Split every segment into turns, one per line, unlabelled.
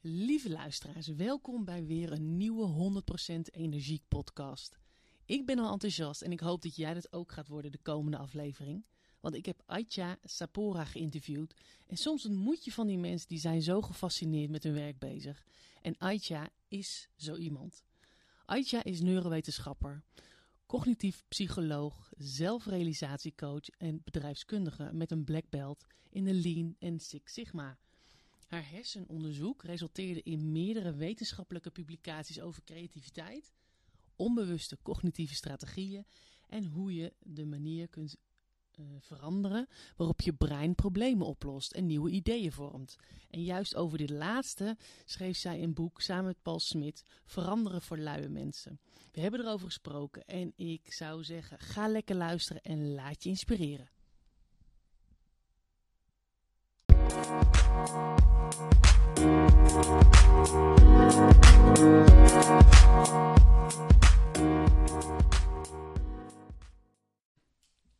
Lieve luisteraars, welkom bij weer een nieuwe 100% Energiek podcast. Ik ben al enthousiast en ik hoop dat jij dat ook gaat worden de komende aflevering. Want ik heb Aitja Sapora geïnterviewd. En soms ontmoet je van die mensen die zijn zo gefascineerd met hun werk bezig. En Aitja is zo iemand. Aitja is neurowetenschapper, cognitief psycholoog, zelfrealisatiecoach en bedrijfskundige met een black belt in de Lean en Six Sigma. Haar hersenonderzoek resulteerde in meerdere wetenschappelijke publicaties over creativiteit, onbewuste cognitieve strategieën en hoe je de manier kunt uh, veranderen waarop je brein problemen oplost en nieuwe ideeën vormt. En juist over dit laatste schreef zij een boek samen met Paul Smit, Veranderen voor luie mensen. We hebben erover gesproken en ik zou zeggen, ga lekker luisteren en laat je inspireren. We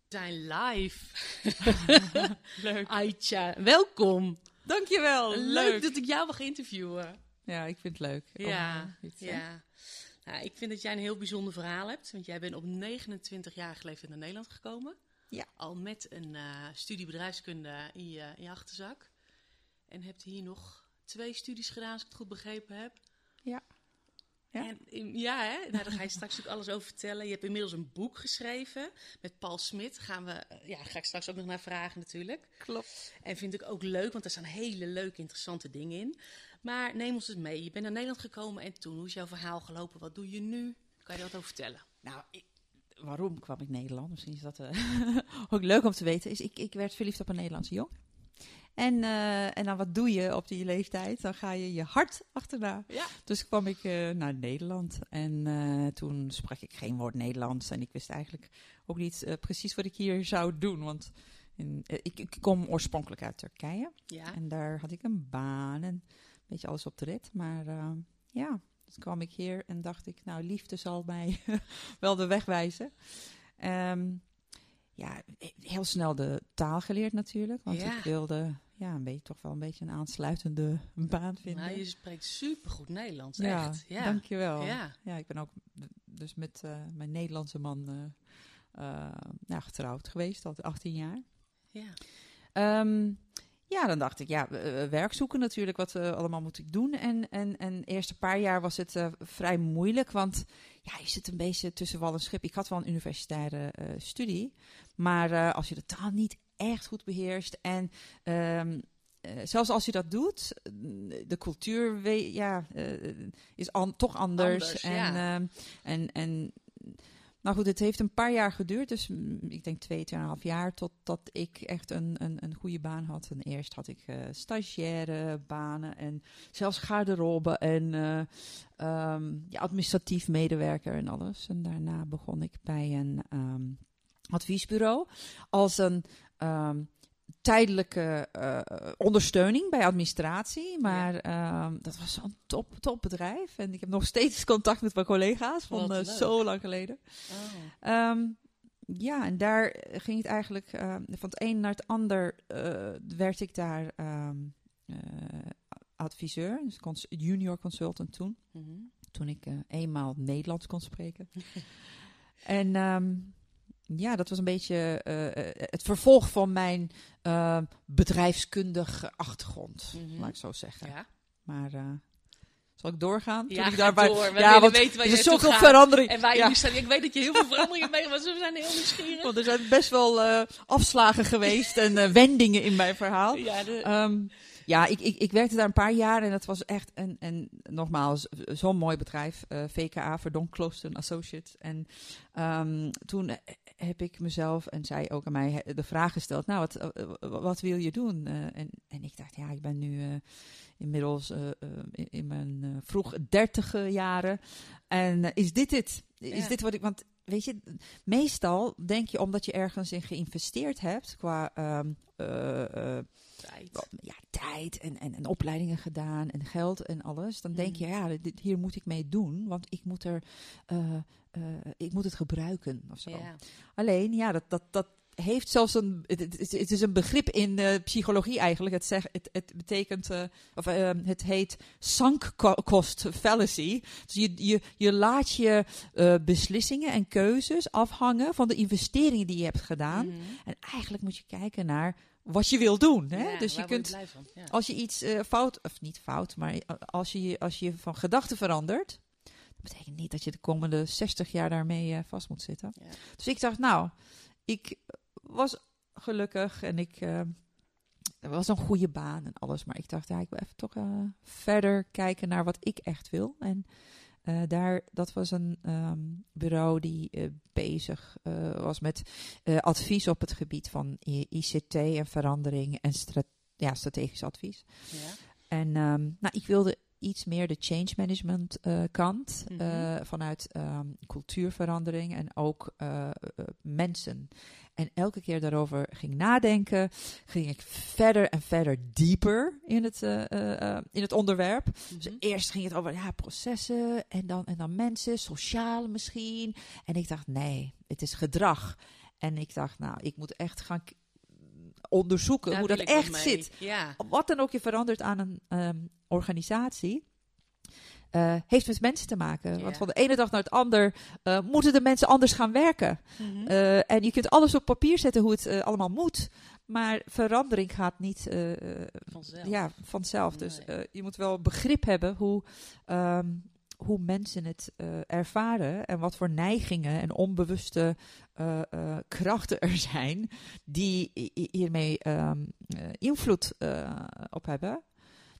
zijn live.
Leuk.
Aitja, welkom.
Dankjewel.
Leuk.
Leuk.
dat ik jou mag interviewen.
Ja, ik vind het leuk.
Ja,
eh,
ja. Nou, ik vind dat jij een heel bijzonder verhaal hebt. Want jij bent op 29-jarige leeftijd naar Nederland gekomen.
Ja.
Al met een eh, studie bedrijfskunde in je, in je achterzak. En hebt hier nog twee studies gedaan, als ik het goed begrepen heb.
Ja. Ja.
En, ja, hè? Nou, daar ga je straks ook alles over vertellen. Je hebt inmiddels een boek geschreven met Paul Smit. Gaan we, eh, ja, ga ik straks ook nog naar vragen natuurlijk.
Klopt.
En vind ik ook leuk, want er staan hele leuke, interessante dingen in. Maar neem ons eens mee. Je bent naar Nederland gekomen en toen, hoe is jouw verhaal gelopen? Wat doe je nu? Kan je daar wat over vertellen?
Nou, ik- waarom kwam ik Nederland? Misschien is dat eh, ook leuk om te weten. Is ik, ik werd verliefd op een Nederlandse jong. En, eh, en dan wat doe je op die leeftijd? Dan ga je je hart achterna.
Ja.
Dus kwam ik eh, naar Nederland en eh, toen sprak ik geen woord Nederlands. En ik wist eigenlijk ook niet precies wat ik hier zou doen. Want in, ik, ik kom oorspronkelijk uit Turkije.
Ja.
En daar had ik een baan en een beetje alles op de rit. Maar ja, toen kwam ik hier en dacht ik, nou, liefde zal mij wel de weg wijzen. Ehm, ja, heel snel de taal geleerd natuurlijk. Want
Ja.
ik wilde ja, een beetje, toch wel een beetje een aansluitende baan vinden.
Nou, je spreekt supergoed Nederlands,
ja,
echt. Ja,
dankjewel.
Ja.
Ja, ik ben ook dus met eh, mijn Nederlandse man eh, eh, nou, getrouwd geweest, al 18 jaar.
ja.
Ehm, ja, dan dacht ik, ja, werk zoeken natuurlijk, wat allemaal moet ik doen. En, en, en eerste paar jaar was het vrij moeilijk, want ja, je zit een beetje tussen wal en schip. Ik had wel een universitaire studie, maar als je de taal niet echt goed beheerst en... ehm, eh, zelfs als je dat doet, de cultuur we- ja, eh, is an- toch anders.
Anders,
en,
ja.
ehm, en, en nou goed, het heeft een paar jaar geduurd. Dus mm, ik denk twee, tweeënhalf jaar totdat ik echt een, een, een goede baan had. En eerst had ik eh stagiaire banen en zelfs garderobe en eh, ehm, ja, administratief medewerker en alles. En daarna begon ik bij een adviesbureau als een ehm, tijdelijke eh, ondersteuning bij administratie. Maar ehm, dat was zo'n top, top bedrijf. En ik heb nog steeds contact met mijn collega's van eh, zo lang geleden.
Oh.
Ehm, ja, en daar ging het eigenlijk van het een naar het ander. eh, werd ik daar adviseur, dus cons- junior consultant toen.
Mhm.
Toen ik eenmaal Nederlands kon spreken. en ja, dat was een beetje eh, eh, het vervolg van mijn eh, bedrijfskundige achtergrond,
Mhm.
laat ik zo zeggen.
Ja,
Maar eh, zal ik doorgaan?
Ja
ik daarbij-
door. We
ja,
willen
want
weten waar
er
je
is zoveel verandering.
En waar je
Ja.
nu staat. Ik weet dat je heel veel veranderingen mee maar we zijn heel nieuwsgierig.
Want er zijn best wel afslagen geweest en wendingen in mijn verhaal.
Ja, de,
Ehm, ja, ik, ik, ik werkte daar een paar jaar en dat was echt een, en nogmaals, zo'n mooi bedrijf. eh, VKA, Verdonk Klooster Associates. En ehm, toen heb ik mezelf en zij ook aan mij he- de vraag gesteld: Nou, wat, eh, wat wil je doen? Eh, en, en ik dacht, ja, ik ben nu eh, inmiddels eh, eh, in, in mijn eh, vroeg dertige jaren. En eh, is dit het? Is
Ja.
dit wat ik. Want weet je, meestal denk je omdat je ergens in geïnvesteerd hebt qua. ehm, eh, eh,
tijd.
ja, tijd en, en, en opleidingen gedaan en geld en alles. Dan denk je,
Mhm.
ja, dit, hier moet ik mee doen, want ik moet, er, eh, eh, ik moet het gebruiken of zo.
Ja.
Alleen, ja, dat, dat, dat heeft zelfs een. Het, het is- het is een begrip in eh, psychologie eigenlijk. Het, zeg, het, het betekent. of eh, het heet sunk co- cost fallacy. Dus je, je, je laat je beslissingen en keuzes afhangen van de investeringen die je hebt gedaan.
Mhm.
En eigenlijk moet je kijken naar wat je wil doen. Hè?
Ja,
dus je kunt.
Ja.
Als je iets eh, fout, of niet fout, maar als je, als je van gedachten verandert, dat betekent niet dat je de komende 60 jaar daarmee eh, vast moet zitten.
Ja.
Dus ik dacht, nou, ik was gelukkig en ik. eh, er was een goede baan en alles, maar ik dacht, ja, ik wil even toch eh, verder kijken naar wat ik echt wil. En eh, daar, dat was een ehm, bureau die eh, bezig eh, was met advies op het gebied van ICT en verandering en ja, strategisch advies.
Ja.
En ehm, nou, ik wilde iets meer de change management kant
Mhm.
vanuit ehm, cultuurverandering en ook mensen. En elke keer daarover ging nadenken, ging ik verder en verder dieper in het, eh, eh, eh, in het onderwerp. Dus
Mhm.
eerst ging het over ja, processen en dan, en dan mensen, sociaal misschien. En ik dacht, nee, het is gedrag. En ik dacht, nou, ik moet echt gaan onderzoeken hoe dat echt zit.
Ja.
Wat dan ook je verandert aan een ehm, organisatie. Eh, heeft met mensen te maken. Want van de ene dag naar het ander eh, moeten de mensen anders gaan werken.
Mhm.
Eh, en je kunt alles op papier zetten hoe het allemaal moet. Maar verandering gaat niet
Vanzelf.
ja, vanzelf. Dus
Nee.
je moet wel begrip hebben hoe, ehm, hoe mensen het ervaren. En wat voor neigingen en onbewuste krachten er zijn. Die hi- hi- hiermee ehm, eh, invloed op hebben.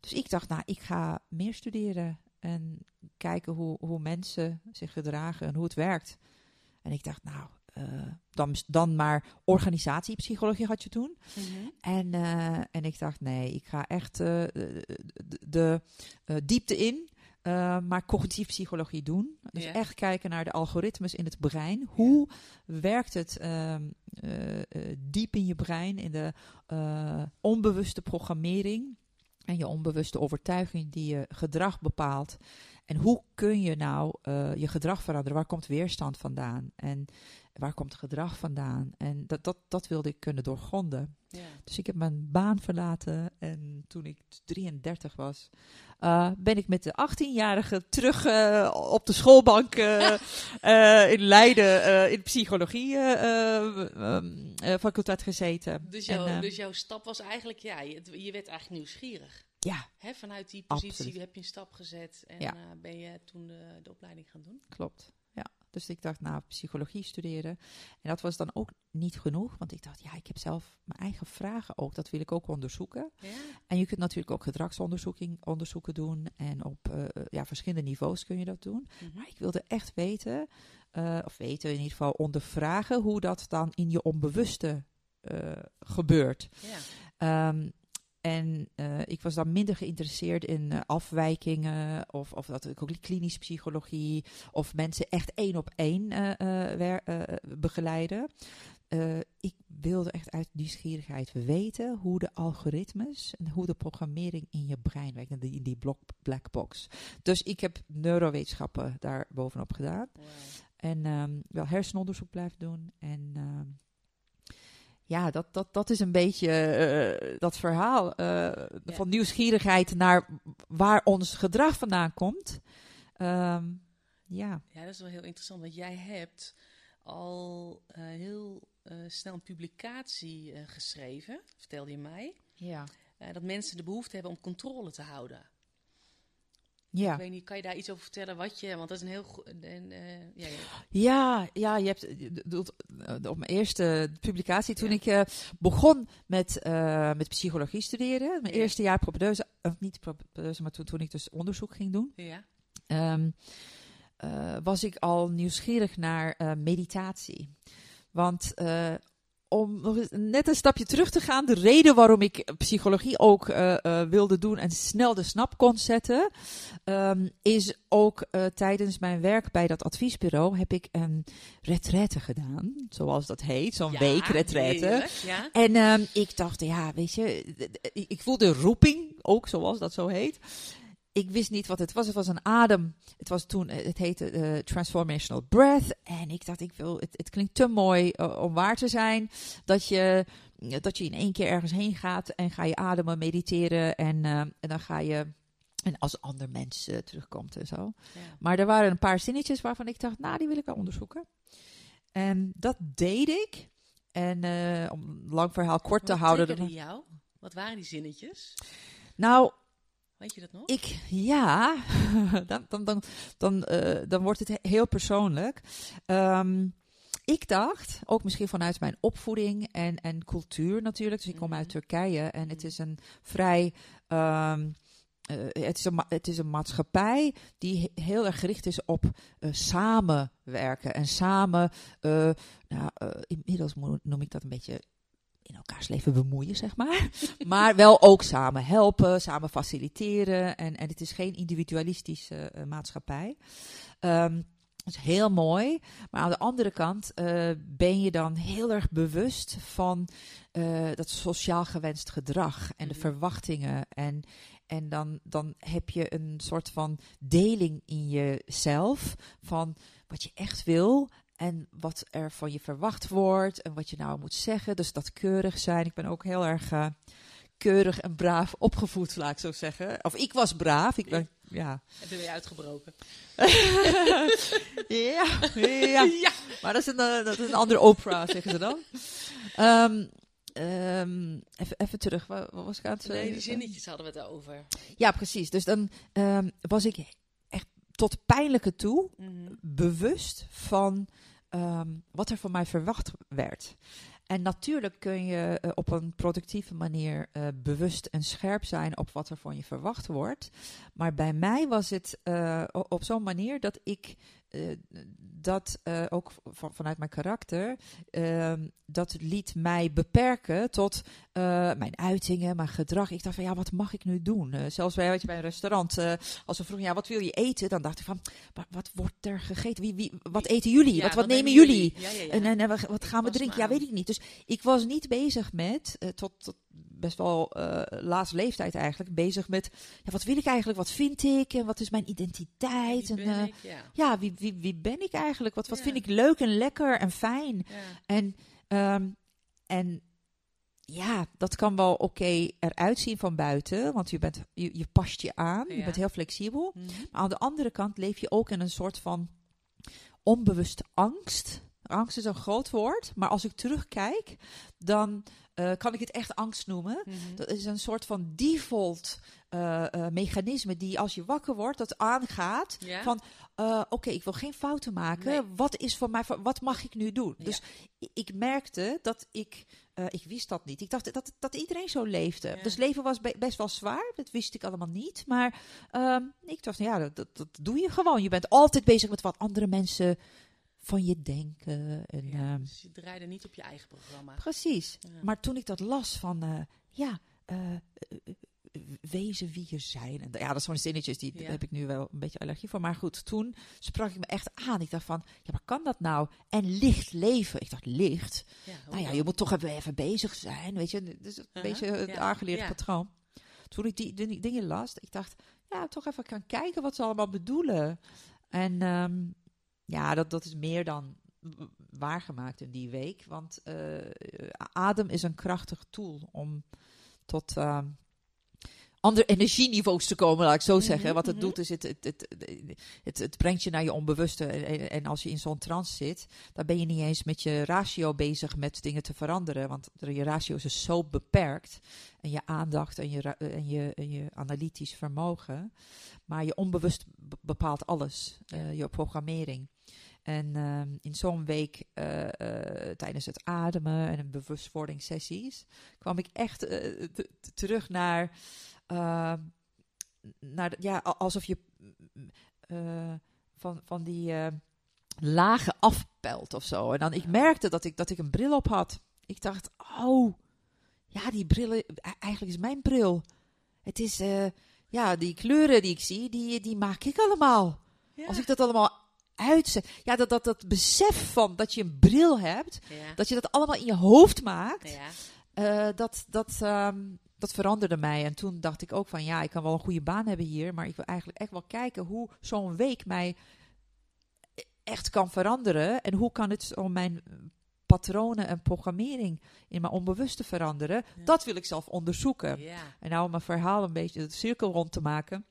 Dus ik dacht, nou, ik ga meer studeren. En kijken hoe, hoe mensen zich gedragen en hoe het werkt. En ik dacht, nou, eh, dan, dan maar organisatiepsychologie had je toen.
Mhm.
En, eh, en ik dacht, nee, ik ga echt eh, de, diepte in, maar cognitieve psychologie doen. Dus echt kijken naar de algoritmes in het brein. Hoe werkt het ehm, eh, eh, diep in je brein, in de onbewuste programmering en je onbewuste overtuiging die je gedrag bepaalt. En hoe kun je nou eh, je gedrag veranderen? Waar komt weerstand vandaan? En waar komt gedrag vandaan? En dat, dat, dat wilde ik kunnen doorgronden.
Ja.
Dus ik heb mijn baan verlaten en toen ik 33 was, eh, ben ik met de 18-jarige terug eh, op de schoolbank eh, in Leiden in psychologie eh, faculteit gezeten.
Dus,
En, eh,
dus jouw stap was eigenlijk, ja, je, je werd eigenlijk nieuwsgierig.
ja,
Hè, vanuit die positie
Absoluut.
heb je een stap gezet en
Ja.
ben je toen de, de opleiding gaan doen.
klopt. Dus ik dacht, nou, psychologie studeren. En dat was dan ook niet genoeg, want ik dacht, ja, ik heb zelf mijn eigen vragen ook. Dat wil ik ook onderzoeken.
Ja.
En je kunt natuurlijk ook gedragsonderzoeking onderzoeken doen. En op eh, ja, verschillende niveaus kun je dat doen.
Mhm.
Maar ik wilde echt weten, eh, of weten in ieder geval ondervragen, hoe dat dan in je onbewuste eh, gebeurt.
Ja.
Ehm, en eh, ik was dan minder geïnteresseerd in eh, afwijkingen, of, of dat ik ook klinische psychologie, of mensen echt één op één eh, wer- begeleiden. Ik wilde echt uit nieuwsgierigheid weten hoe de algoritmes en hoe de programmering in je brein werkt, in die, in die blok, black box. Dus ik heb neurowetenschappen daar bovenop gedaan. En ehm, wel hersenonderzoek blijven doen. En ehm, ja, dat, dat, dat is een beetje eh, dat verhaal eh, van nieuwsgierigheid naar waar ons gedrag vandaan komt. Ehm, ja,
Ja, dat is wel heel interessant, want jij hebt al eh, heel snel een publicatie geschreven, vertelde je mij.
ja.
dat mensen de behoefte hebben om controle te houden.
Ja.
Ik weet niet, kan je daar iets over vertellen wat je, want dat is een heel goed, en, eh, ja, ja.
Ja, ja, je hebt bedoelt, eh, op mijn eerste publicatie, toen
Ja.
ik eh, begon met, eh, met psychologie studeren, mijn eerste jaar propedeuse, of niet propedeuse, maar toen, toen ik dus onderzoek ging doen,
ja.
ehm, eh, was ik al nieuwsgierig naar eh, meditatie. Want eh, om nog eens net een stapje terug te gaan, de reden waarom ik psychologie ook eh, eh, wilde doen en snel de snap kon zetten, ehm, is ook eh, tijdens mijn werk bij dat adviesbureau heb ik een retraite gedaan, zoals dat heet, zo'n
Ja,
week retraite.
Ja.
En ehm, ik dacht, ja, weet je, ik voelde roeping, ook zoals dat zo heet. Ik wist niet wat het was. Het was een adem. Het was toen, eh, het heette eh, Transformational Breath. En ik dacht, ik wil, het, het klinkt te mooi eh, om waar te zijn. Dat je, dat je in één keer ergens heen gaat en ga je ademen, mediteren. En, en dan ga je. En als ander mens terugkomt en zo.
Ja.
Maar er waren een paar zinnetjes waarvan ik dacht, nou, die wil ik wel onderzoeken. En dat deed ik. En om lang verhaal kort te houden.
jou? Wat waren die zinnetjes?
Nou,
Weet je dat nog?
ik, ja, dan, dan, dan, dan, eh, dan wordt het he- heel persoonlijk. Ehm, ik dacht, ook misschien vanuit mijn opvoeding en, en cultuur natuurlijk. Dus ik kom uit
Mhm.
Turkije en het is een vrij. ehm, eh, het, is een, het is een maatschappij die he- heel erg gericht is op eh, samenwerken en samen. nou, inmiddels noem ik dat een beetje in elkaars leven bemoeien, zeg maar. maar wel ook samen helpen, samen faciliteren. En, en het is geen individualistische eh, maatschappij. Ehm, dat is heel mooi. Maar aan de andere kant eh, ben je dan heel erg bewust van eh, dat sociaal gewenst gedrag en de
Mhm.
verwachtingen. En, en dan, dan heb je een soort van deling in jezelf van wat je echt wil en wat er van je verwacht wordt en wat je nou moet zeggen. Dus dat keurig zijn. Ik ben ook heel erg eh, keurig en braaf opgevoed, laat ik zo zeggen. Of ik was braaf. Ik ben, ja.
En ben je uitgebroken.
ja, ja. Maar dat is een, eh, dat is een andere opera, zeggen ze dan. Ehm, ehm, even, even terug, wat, wat was ik aan het
Nee,
zeggen?
die zinnetjes hadden we het over.
Ja, precies. Dus dan ehm, was ik echt tot pijnlijke toe
Mhm.
bewust van ehm, wat er van mij verwacht werd. En natuurlijk kun je eh, op een productieve manier eh, bewust en scherp zijn op wat er van je verwacht wordt. Maar bij mij was het eh, op zo'n manier dat ik eh, dat eh, ook van, vanuit mijn karakter, ehm, dat liet mij beperken tot eh, mijn uitingen, mijn gedrag. Ik dacht van ja, wat mag ik nu doen? Zelfs bij, weet je, bij een restaurant, als ze vroegen ja, wat wil je eten? Dan dacht ik van, "Maar wat wordt er gegeten? Wie, wie, wat eten jullie?
Ja,
wat, wat nemen jullie?
Ja, ja, ja.
En, en, en wat- gaan we drinken? Ja, weet ik niet. Dus ik was niet bezig met, tot, tot best wel eh laatste leeftijd eigenlijk, bezig met, ja, wat wil ik eigenlijk? Wat vind ik? En wat is mijn identiteit?
Wie
En, eh,
ik? Ja.
ja, wie, wie, wie ben ik eigenlijk? Wat, wat
Ja.
vind ik leuk en lekker en fijn? En, ehm, en ja, dat kan wel oké eruit zien van buiten, want je, bent, je, je past je aan, je bent heel flexibel.
Mhm.
Maar aan de andere kant leef je ook in een soort van onbewuste angst. Angst is een groot woord, maar als ik terugkijk, dan eh, kan ik het echt angst noemen.
Mhm.
Dat is een soort van default eh, eh, mechanisme die als je wakker wordt, dat aangaat. Van, oké, ik wil geen fouten maken.
Nee.
Wat is voor mij, wat mag ik nu doen?
Ja.
Dus ik merkte dat ik, ik wist dat niet. Ik dacht dat, dat iedereen zo leefde.
Ja.
Dus leven was be- best wel zwaar. Dat wist ik allemaal niet. Maar ehm, ik dacht, ja, dat, dat doe je gewoon. Je bent altijd bezig met wat andere mensen van je denken. En,
Ja,
ehm,
dus je draaide niet op je eigen programma.
precies.
Ja.
Maar toen ik dat las van, eh, ja, eh, eh, wezen wie je zijn. En, ja, dat zijn zinnetjes, die
Ja.
heb ik nu wel een beetje allergie voor. Maar goed, toen sprak ik me echt aan. Ik dacht van, ja, maar kan dat nou? En licht leven. Ik dacht, licht?
Ja,
Nou ja, je moet toch even, even bezig zijn, weet je. Dus een
Uh-huh,
beetje het
ja,
patroon. Toen ik die, die dingen las, ik dacht, ja, toch even gaan kijken wat ze allemaal bedoelen. En ehm, ja, dat, dat is meer dan waargemaakt in die week. Want eh, adem is een krachtig tool om tot ehm, andere energieniveaus te komen, laat ik zo
Mhm,
zeggen. Wat het
mhm.
doet is, het, het, het, het, het brengt je naar je onbewuste. En, en- als je in zo'n trance zit, dan ben je niet eens met je ratio bezig met dingen te veranderen. Want je ratio is dus zo beperkt. En je aandacht en je, en je, en je analytisch vermogen. Maar je onbewust be- bepaalt alles. eh, je programmering. En ehm, in zo'n week, eh, eh, tijdens het ademen en een bewustwordingssessies, kwam ik echt eh, terug naar, eh, naar de- ja, alsof je van, van die eh, lagen afpelt of zo. En dan, ik merkte dat ik, dat ik een bril op had. Ik dacht, oh, ja, die brillen, e- eigenlijk is mijn bril. Het is, ja, die kleuren die ik zie, die, die maak ik allemaal.
Ja.
Als ik dat allemaal uitzet. Ja, dat, dat, dat besef van dat je een bril hebt.
Ja.
Dat je dat allemaal in je hoofd maakt.
Ja.
eh, dat, dat, ehm, dat veranderde mij. En toen dacht ik ook van ja, ik kan wel een goede baan hebben hier, maar ik wil eigenlijk echt wel kijken hoe zo'n week mij echt kan veranderen. En hoe kan het om mijn patronen en programmering in mijn onbewuste veranderen. Dat wil ik zelf onderzoeken.
Ja.
En nou om mijn verhaal een beetje de cirkel rond te maken.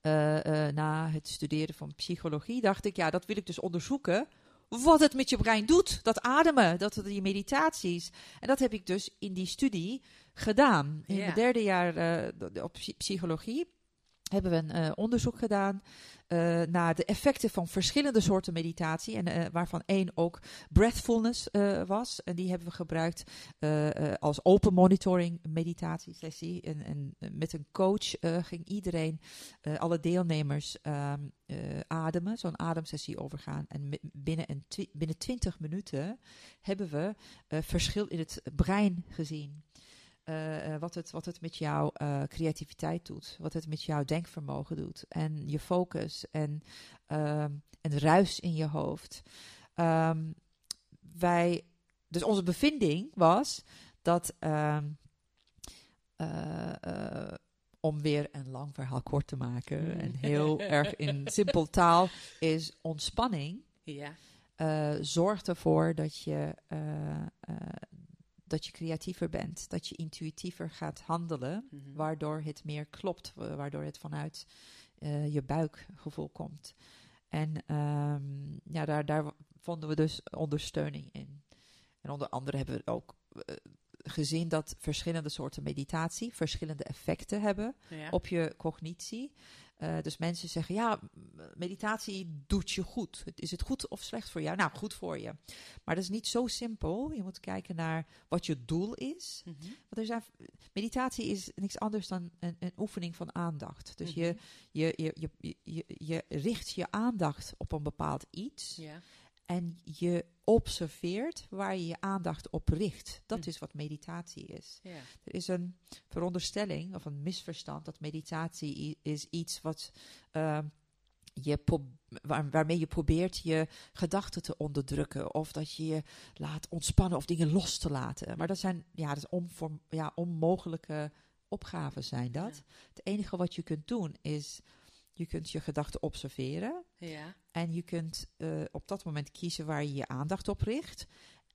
Eh, eh, na het studeren van psychologie dacht ik, ja, dat wil ik dus onderzoeken. Wat het met je brein doet, dat ademen, dat die meditaties. En dat heb ik dus in die studie gedaan. In
Ja.
mijn derde jaar eh, op psy- psychologie hebben we een eh, onderzoek gedaan eh, naar de effecten van verschillende soorten meditatie. En eh, waarvan één ook breathfulness was. En die hebben we gebruikt als open monitoring meditatiesessie. En, en eh, met een coach ging iedereen, alle deelnemers, ehm, eh, ademen. Zo'n ademsessie overgaan. En binnen, een binnen 20 minuten hebben we verschil in het brein gezien. Eh, eh, wat, het, wat het met jouw eh, creativiteit doet, wat het met jouw denkvermogen doet en je focus en, ehm, en ruis in je hoofd. Ehm, wij, dus onze bevinding was dat, ehm, eh, eh, om weer een lang verhaal kort te maken
Mm.
en heel erg in simpel taal, is ontspanning
Ja.
zorgt ervoor dat je, dat je creatiever bent, dat je intuïtiever gaat handelen,
Mhm.
waardoor het meer klopt, wa- waardoor het vanuit eh, je buikgevoel komt. En ehm, ja, daar, daar vonden we dus ondersteuning in. En onder andere hebben we ook eh, gezien dat verschillende soorten meditatie verschillende effecten hebben
Ja.
op je cognitie. Eh, dus mensen zeggen, ja, meditatie doet je goed. Is het goed of slecht voor jou? Nou, goed voor je. Maar dat is niet zo simpel. Je moet kijken naar wat je doel is.
Mhm.
Want er zijn, meditatie is niks anders dan een, een oefening van aandacht. Dus je,
Mhm.
je, je, je, je, je richt je aandacht op een bepaald iets.
Ja.
En je observeert waar je je aandacht op richt. Dat
Mhm.
is wat meditatie is.
Ja.
Er is een veronderstelling of een misverstand dat meditatie is iets wat ehm, je waar, waarmee je probeert je gedachten te onderdrukken of dat je je laat ontspannen of dingen los te laten. Maar dat zijn ja, dat is onvorm, ja, onmogelijke opgaven zijn dat.
Ja.
Het enige wat je kunt doen is je kunt je gedachten observeren
Ja.
en je kunt eh, op dat moment kiezen waar je je aandacht op richt.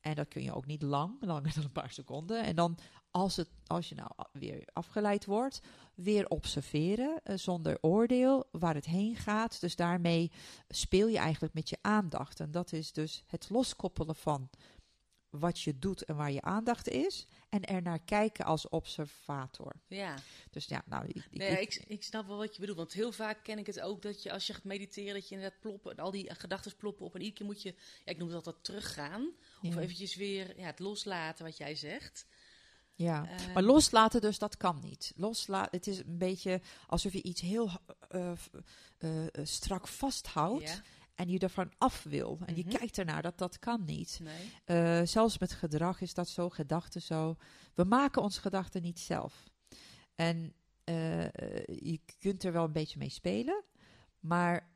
En dat kun je ook niet lang, langer dan een paar seconden. En dan, als, het, als je nou weer afgeleid wordt, weer observeren eh, zonder oordeel waar het heen gaat. Dus daarmee speel je eigenlijk met je aandacht. En dat is dus het loskoppelen van wat je doet en waar je aandacht is. En er naar kijken als observator.
Ja.
Dus ja, nou, ik,
Nee, ja,
ik-
ik, ik snap wel wat je bedoelt. Want heel vaak ken ik het ook dat je als je gaat mediteren, dat je inderdaad ploppen, al die gedachten ploppen op. En iedere keer moet je, ja, ik noem het altijd teruggaan. Of
ja.
eventjes weer ja, het loslaten wat jij zegt.
Ja,
Eh,
maar loslaten dus, dat kan niet. Loslaten, het is een beetje alsof je iets heel eh, eh, eh, strak vasthoudt
Ja,
en je ervan af wil. En je
Mhm.
kijkt ernaar, dat dat kan niet.
nee.
Eh, zelfs met gedrag is dat zo, gedachten zo. We maken onze gedachten niet zelf. En eh, je kunt er wel een beetje mee spelen, maar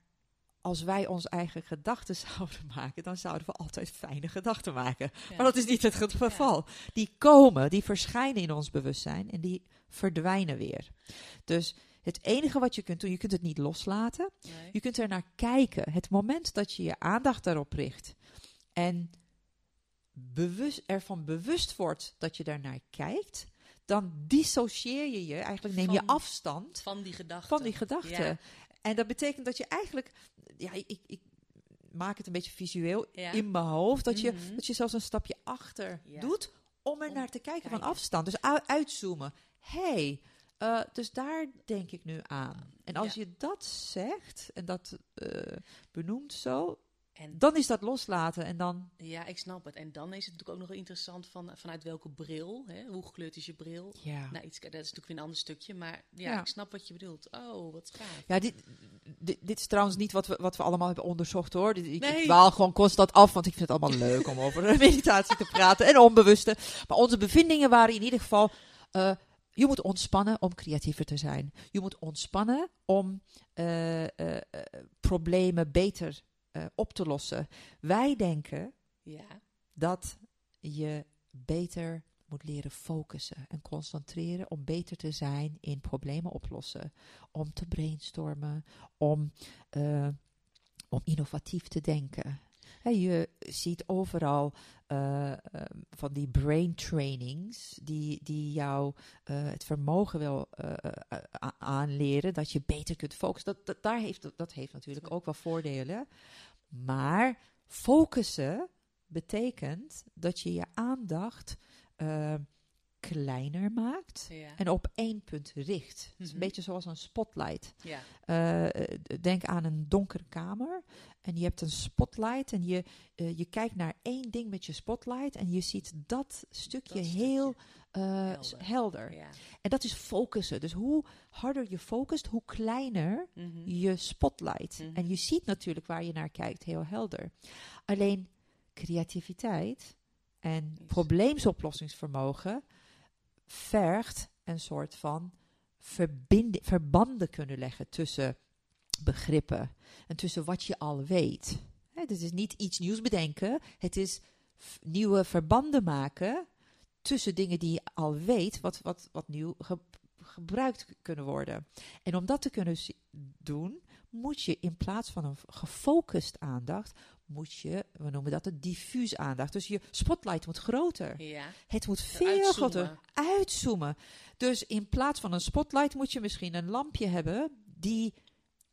als wij onze eigen gedachten zouden maken, dan zouden we altijd fijne gedachten maken.
Ja.
Maar dat is niet het geval. Die komen, die verschijnen in ons bewustzijn en die verdwijnen weer. Dus het enige wat je kunt doen, je kunt het niet loslaten.
Nee.
Je kunt er naar kijken. Het moment dat je je aandacht daarop richt en bewust, ervan bewust wordt dat je daarnaar kijkt, dan dissocieer je je, eigenlijk neem je
Van-
afstand
Van die gedachten.
van die gedachten.
Ja.
En dat betekent dat je eigenlijk, ja, ik, ik maak het een beetje visueel
Ja.
in mijn hoofd, dat, je,
Mhm.
dat je zelfs een stapje achter
Ja.
doet om er
Om
naar te kijken van
kijken.
afstand. Dus uitzoomen. hey, eh, dus daar denk ik nu aan. En als
Ja.
je dat zegt en dat eh, benoemt zo,
En
dan is dat loslaten en dan...
ja, ik snap het. En dan is het natuurlijk ook nog interessant van, vanuit welke bril. Hè? Hoe gekleurd is je bril?
Ja.
Nou, iets, dat is natuurlijk weer een ander stukje. Maar ja,
Ja.
ik snap wat je bedoelt. Oh, wat gaaf.
Ja, dit, dit, dit is trouwens niet wat we, wat we allemaal hebben onderzocht hoor. Dit, ik,
Nee.
ik dwaal gewoon constant af, want ik vind het allemaal leuk om over meditatie te praten en onbewuste. Maar onze bevindingen waren in ieder geval, eh, je moet ontspannen om creatiever te zijn. Je moet ontspannen om eh, eh, problemen beter eh, op te lossen. Wij denken
Ja.
dat je beter moet leren focussen en concentreren om beter te zijn in problemen oplossen. Om te brainstormen, om, om innovatief te denken. Je ziet overal uh, van die brain trainings die, die jou uh, het vermogen wil aanleren dat je beter kunt focussen. Dat, dat, daar heeft, dat heeft natuurlijk ook wel voordelen. Maar focussen betekent dat je je aandacht kleiner maakt en op één punt richt. Het is een mhm. beetje zoals een spotlight. Ja. Uh, denk aan een donkere kamer en je hebt een spotlight en je, uh, je kijkt naar één ding met je spotlight en je ziet dat stukje heel helder. helder. Ja. En dat is focussen. Dus hoe harder je focust, hoe kleiner mm je spotlight. Mm -hmm. En je ziet natuurlijk waar je naar kijkt heel helder. Alleen creativiteit en probleemsoplossingsvermogen vergt een soort van verbanden kunnen leggen tussen begrippen en tussen wat je al weet. Het is niet iets nieuws bedenken, het is nieuwe verbanden maken tussen dingen die je al weet, wat, wat, wat nieuw gebruikt kunnen worden. En om dat te kunnen doen, moet je in plaats van een gefocust aandacht, moet je, we noemen dat een diffuus aandacht. Dus je spotlight moet groter. Ja. Het moet veel groter uitzoomen. Dus in plaats van een spotlight moet je misschien een lampje hebben die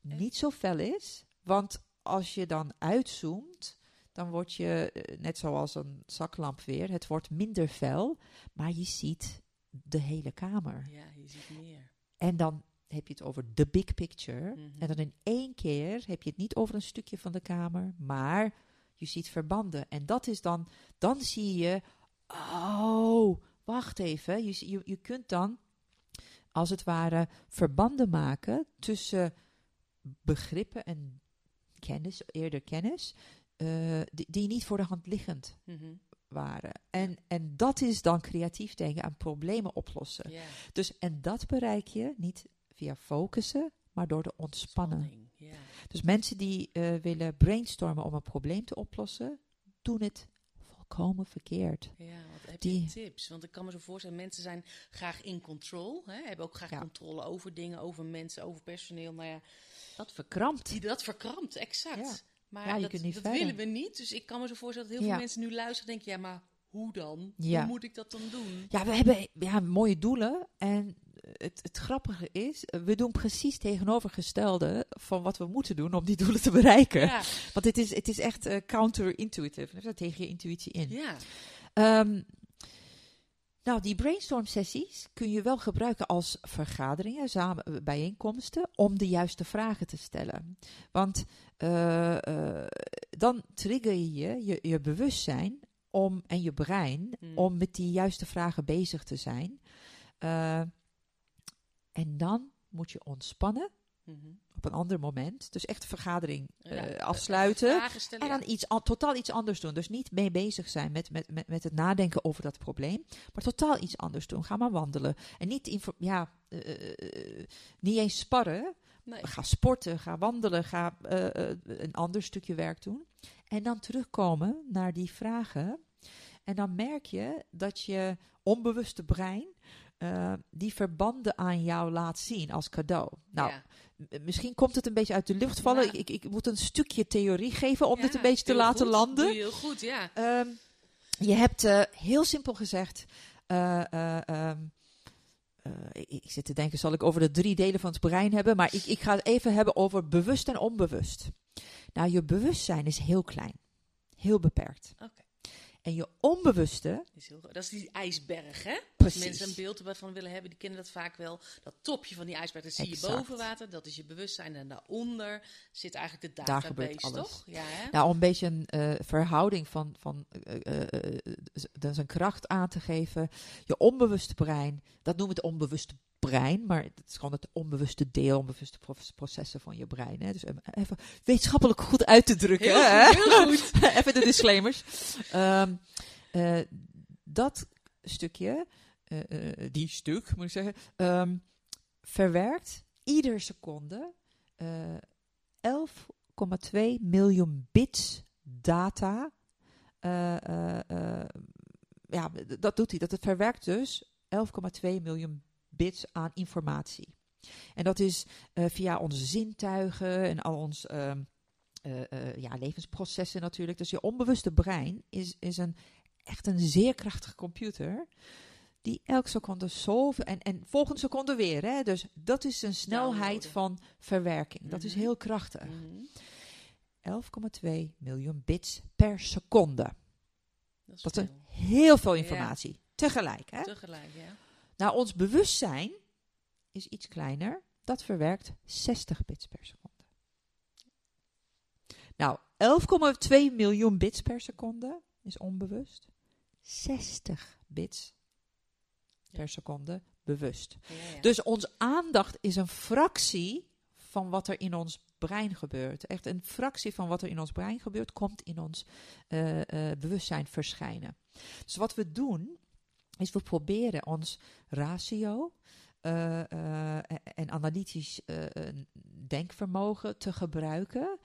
niet zo fel is. Want als je dan uitzoomt, dan word je, eh, net zoals een zaklamp weer, het wordt minder fel, maar je ziet de hele kamer.
Ja, je ziet meer.
En dan heb je het over de big picture. Mhm. En dan in één keer heb je het niet over een stukje van de kamer, maar je ziet verbanden. En dat is dan, dan zie je, oh, wacht even. Je, je, je kunt dan, als het ware, verbanden maken tussen begrippen en kennis, eerder kennis, uh, die, die, niet voor de hand liggend mhm. waren. En, en dat is dan creatief denken aan problemen oplossen. Dus, en dat bereik je niet via focussen, maar door de ontspannen. Dus mensen die uh, willen brainstormen om een probleem te oplossen, doen het volkomen verkeerd.
Ja, wat heb die, je tips? Want ik kan me zo voorstellen, mensen zijn graag in control. Hè? Hebben ook graag controle over dingen, over mensen, over personeel. Nou ja,
dat verkrampt.
Die, dat verkrampt, exact. Maar ja, dat, dat willen we niet. Dus ik kan me zo voorstellen dat heel veel mensen nu luisteren en denken... ja, maar hoe dan? Hoe moet ik dat dan doen?
Ja, we hebben ja, mooie doelen. En het, het grappige is, we doen precies tegenovergestelde van wat we moeten doen om die doelen te bereiken. Ja. Want het is, het is echt uh, counterintuitive. Dat tegen je intuïtie in. Ja. Ehm, nou, die brainstorm sessies kun je wel gebruiken als vergaderingen, samen, eh, bijeenkomsten, om de juiste vragen te stellen. Want uh, uh, dan trigger je, je je bewustzijn om, en je brein hmm. om met die juiste vragen bezig te zijn. Uh, en dan moet je ontspannen. Mhm. Op een ander moment. Dus echt vergadering uh, afsluiten. En dan iets, totaal iets anders doen. Dus niet mee bezig zijn met, met, met, met het nadenken over dat probleem. Maar totaal iets anders doen. Ga maar wandelen. En niet, ja, uh, niet eens sparren. Nee. Ga sporten, ga wandelen, ga een ander stukje werk doen. En dan terugkomen naar die vragen. En dan merk je dat je onbewuste brein uh, die verbanden aan jou laat zien als cadeau. Nou, misschien komt het een beetje uit de lucht vallen. Ik, ik, moet een stukje theorie geven om dit een beetje te laten landen.
heel goed, ja.
Um, je hebt uh, heel simpel gezegd. Uh, um, ik, ik, zit te denken, zal ik over de drie delen van het brein hebben? Maar ik, ik ga het even hebben over bewust en onbewust. Nou, je bewustzijn is heel klein, heel beperkt. Oké. En je onbewuste.
Dat is die ijsberg, hè? Precies. Als mensen een beeld ervan willen hebben, die kennen dat vaak wel. Dat topje van die ijsberg, dat zie je boven water. Dat is je bewustzijn. En daaronder zit eigenlijk de database, Daar gebeurt alles. toch?
Ja, hè? Nou, om een beetje een uh, verhouding van, van uh, uh, zijn kracht aan te geven. Je onbewuste brein, dat noemen we het onbewuste brein, maar het is gewoon het onbewuste deel, onbewuste processen van je brein. Hè? Dus even wetenschappelijk goed uit te drukken. Heel, hè? heel goed. even de disclaimers. Um, uh, dat stukje, uh, uh, die stuk moet ik zeggen, um, verwerkt ieder seconde 11,2 miljoen bits data ja, dat doet hij. Dat het verwerkt dus 11,2 miljoen bits aan informatie. En dat is eh, via onze zintuigen en al ons ehm, eh, eh, ja, levensprocessen natuurlijk. Dus je onbewuste brein is, is een, echt een zeer krachtige computer. Die elke seconde zoveel. En, en volgende seconde weer. Hè? Dus dat is een snelheid van verwerking. Dat is
Mhm.
heel krachtig.
Mhm.
11,2 miljoen bits per seconde.
Dat is
Dat is
veel.
heel veel
Ja.
informatie. Tegelijk. Hè?
Tegelijk, ja.
Nou, ons bewustzijn is iets kleiner. Dat verwerkt 60 bits per seconde. Nou, 11,2 miljoen bits per seconde is onbewust. 60 bits per seconde bewust.
Ja, ja.
Dus onze aandacht is een fractie van wat er in ons brein gebeurt. Echt een fractie van wat er in ons brein gebeurt, komt in ons eh, eh, bewustzijn verschijnen. Dus wat we doen, is we proberen ons ratio eh, eh, en analytisch eh, denkvermogen te gebruiken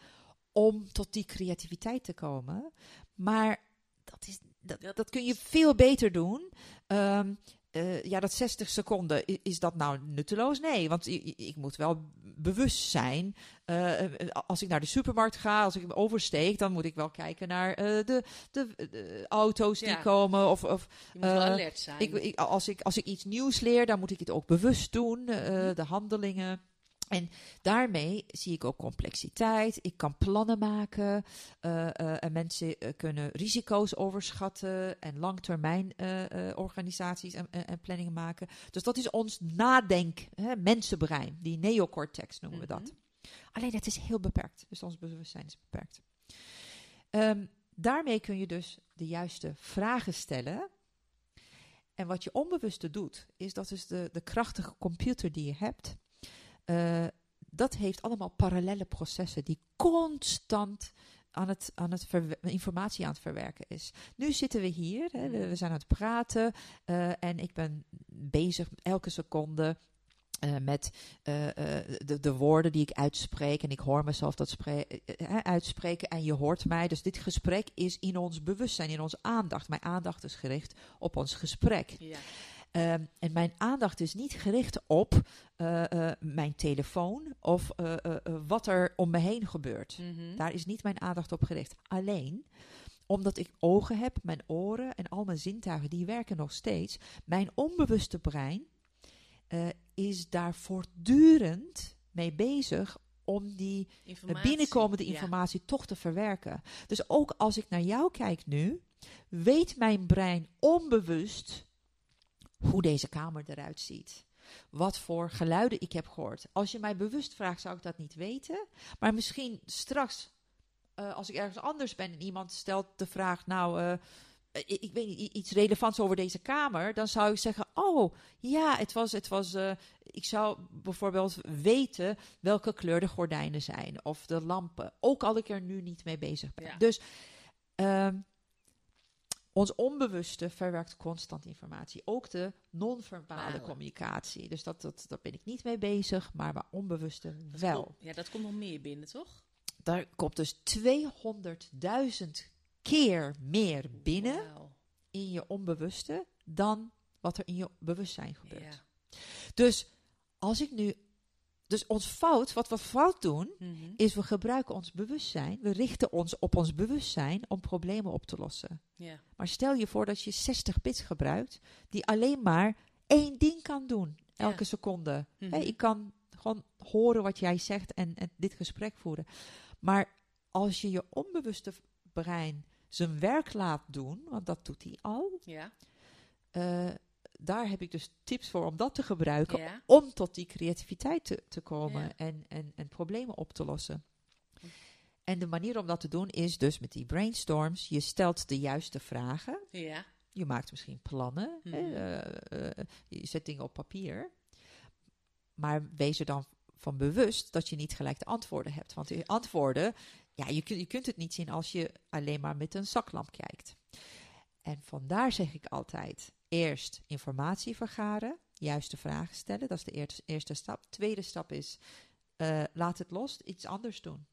om tot die creativiteit te komen. Maar dat, is, Dat
dat
kun je veel beter doen. Ehm, eh, ja, dat 60 seconden, is dat nou nutteloos? Nee, want ik moet wel bewust zijn. eh, eh, als ik naar de supermarkt ga, als ik hem oversteek, dan moet ik wel kijken naar de, de, de auto's die
Ja.
komen. Of, of
Je moet wel alert zijn.
ik, ik- als, ik, als ik iets nieuws leer, dan moet ik het ook bewust doen,
Mhm.
de handelingen. En daarmee zie ik ook complexiteit. Ik kan plannen maken. eh, eh, en mensen eh, kunnen risico's overschatten. En langtermijn organisaties en, en, en planningen maken. Dus dat is ons nadenk, hè, mensenbrein. Die neocortex noemen we dat.
Mhm.
Alleen het is heel beperkt. Dus ons bewustzijn is beperkt. Ehm, daarmee kun je dus de juiste vragen stellen. En wat je onbewuste doet, is dat is de, de krachtige computer die je hebt. Eh, dat heeft allemaal parallele processen die constant aan het, aan het informatie aan het verwerken is. Nu zitten we hier, hè, we, we zijn aan het praten eh, en ik ben bezig elke seconde eh, met de, de woorden die ik uitspreek. En ik hoor mezelf dat spre- uitspreken en je hoort mij. Dus dit gesprek is in ons bewustzijn, in onze aandacht. Mijn aandacht is gericht op ons gesprek.
Ja.
Ehm, en mijn aandacht is niet gericht op eh, eh, mijn telefoon of eh, wat er om me heen gebeurt.
Mhm.
Daar is niet mijn aandacht op gericht. Alleen omdat ik ogen heb, mijn oren en al mijn zintuigen, die werken nog steeds. Mijn onbewuste brein is daar voortdurend mee bezig om die
Informatie.
binnenkomende
Ja.
informatie toch te verwerken. Dus ook als ik naar jou kijk nu, weet mijn brein onbewust hoe deze kamer eruit ziet. Wat voor geluiden ik heb gehoord. Als je mij bewust vraagt, zou ik dat niet weten. Maar misschien straks, eh, als ik ergens anders ben en iemand stelt de vraag, nou, eh, ik, ik weet niet, iets relevants over deze kamer, dan zou ik zeggen, oh, ja, het was, het was, eh, ik zou bijvoorbeeld weten welke kleur de gordijnen zijn of de lampen, ook al ik er nu niet mee bezig ben.
Ja.
Dus ehm, ons onbewuste verwerkt constant informatie. Ook de non-verbale communicatie. Dus dat, dat, daar ben ik niet mee bezig, maar mijn onbewuste
Dat
wel.
komt- ja, dat komt nog meer binnen, toch?
Daar komt dus 200.000 keer meer binnen in je onbewuste dan wat er in je bewustzijn gebeurt.
Ja.
Dus als ik nu. Dus ons fout, wat we fout doen,
Mhm.
is we gebruiken ons bewustzijn. We richten ons op ons bewustzijn om problemen op te lossen. Maar stel je voor dat je 60 bits gebruikt, die alleen maar één ding kan doen elke seconde. Hè, ik kan gewoon horen wat jij zegt en, en dit gesprek voeren. Maar als je je onbewuste brein zijn werk laat doen, want dat doet hij al,
Ja.
eh, daar heb ik dus tips voor om dat te gebruiken.
Ja.
Om tot die creativiteit te, te komen
Ja.
en, en, en problemen op te lossen. En de manier om dat te doen is dus met die brainstorms. Je stelt de juiste vragen.
Ja.
Je maakt misschien plannen. hè,
Mhm.
eh, eh, je zet dingen op papier. Maar wees er dan van bewust dat je niet gelijk de antwoorden hebt. Want antwoorden, ja, je, kunt je kunt het niet zien als je alleen maar met een zaklamp kijkt. En vandaar zeg ik altijd: eerst informatie vergaren, juiste vragen stellen. Dat is de eerste, eerste stap. Tweede stap is: eh, laat het los, iets anders doen.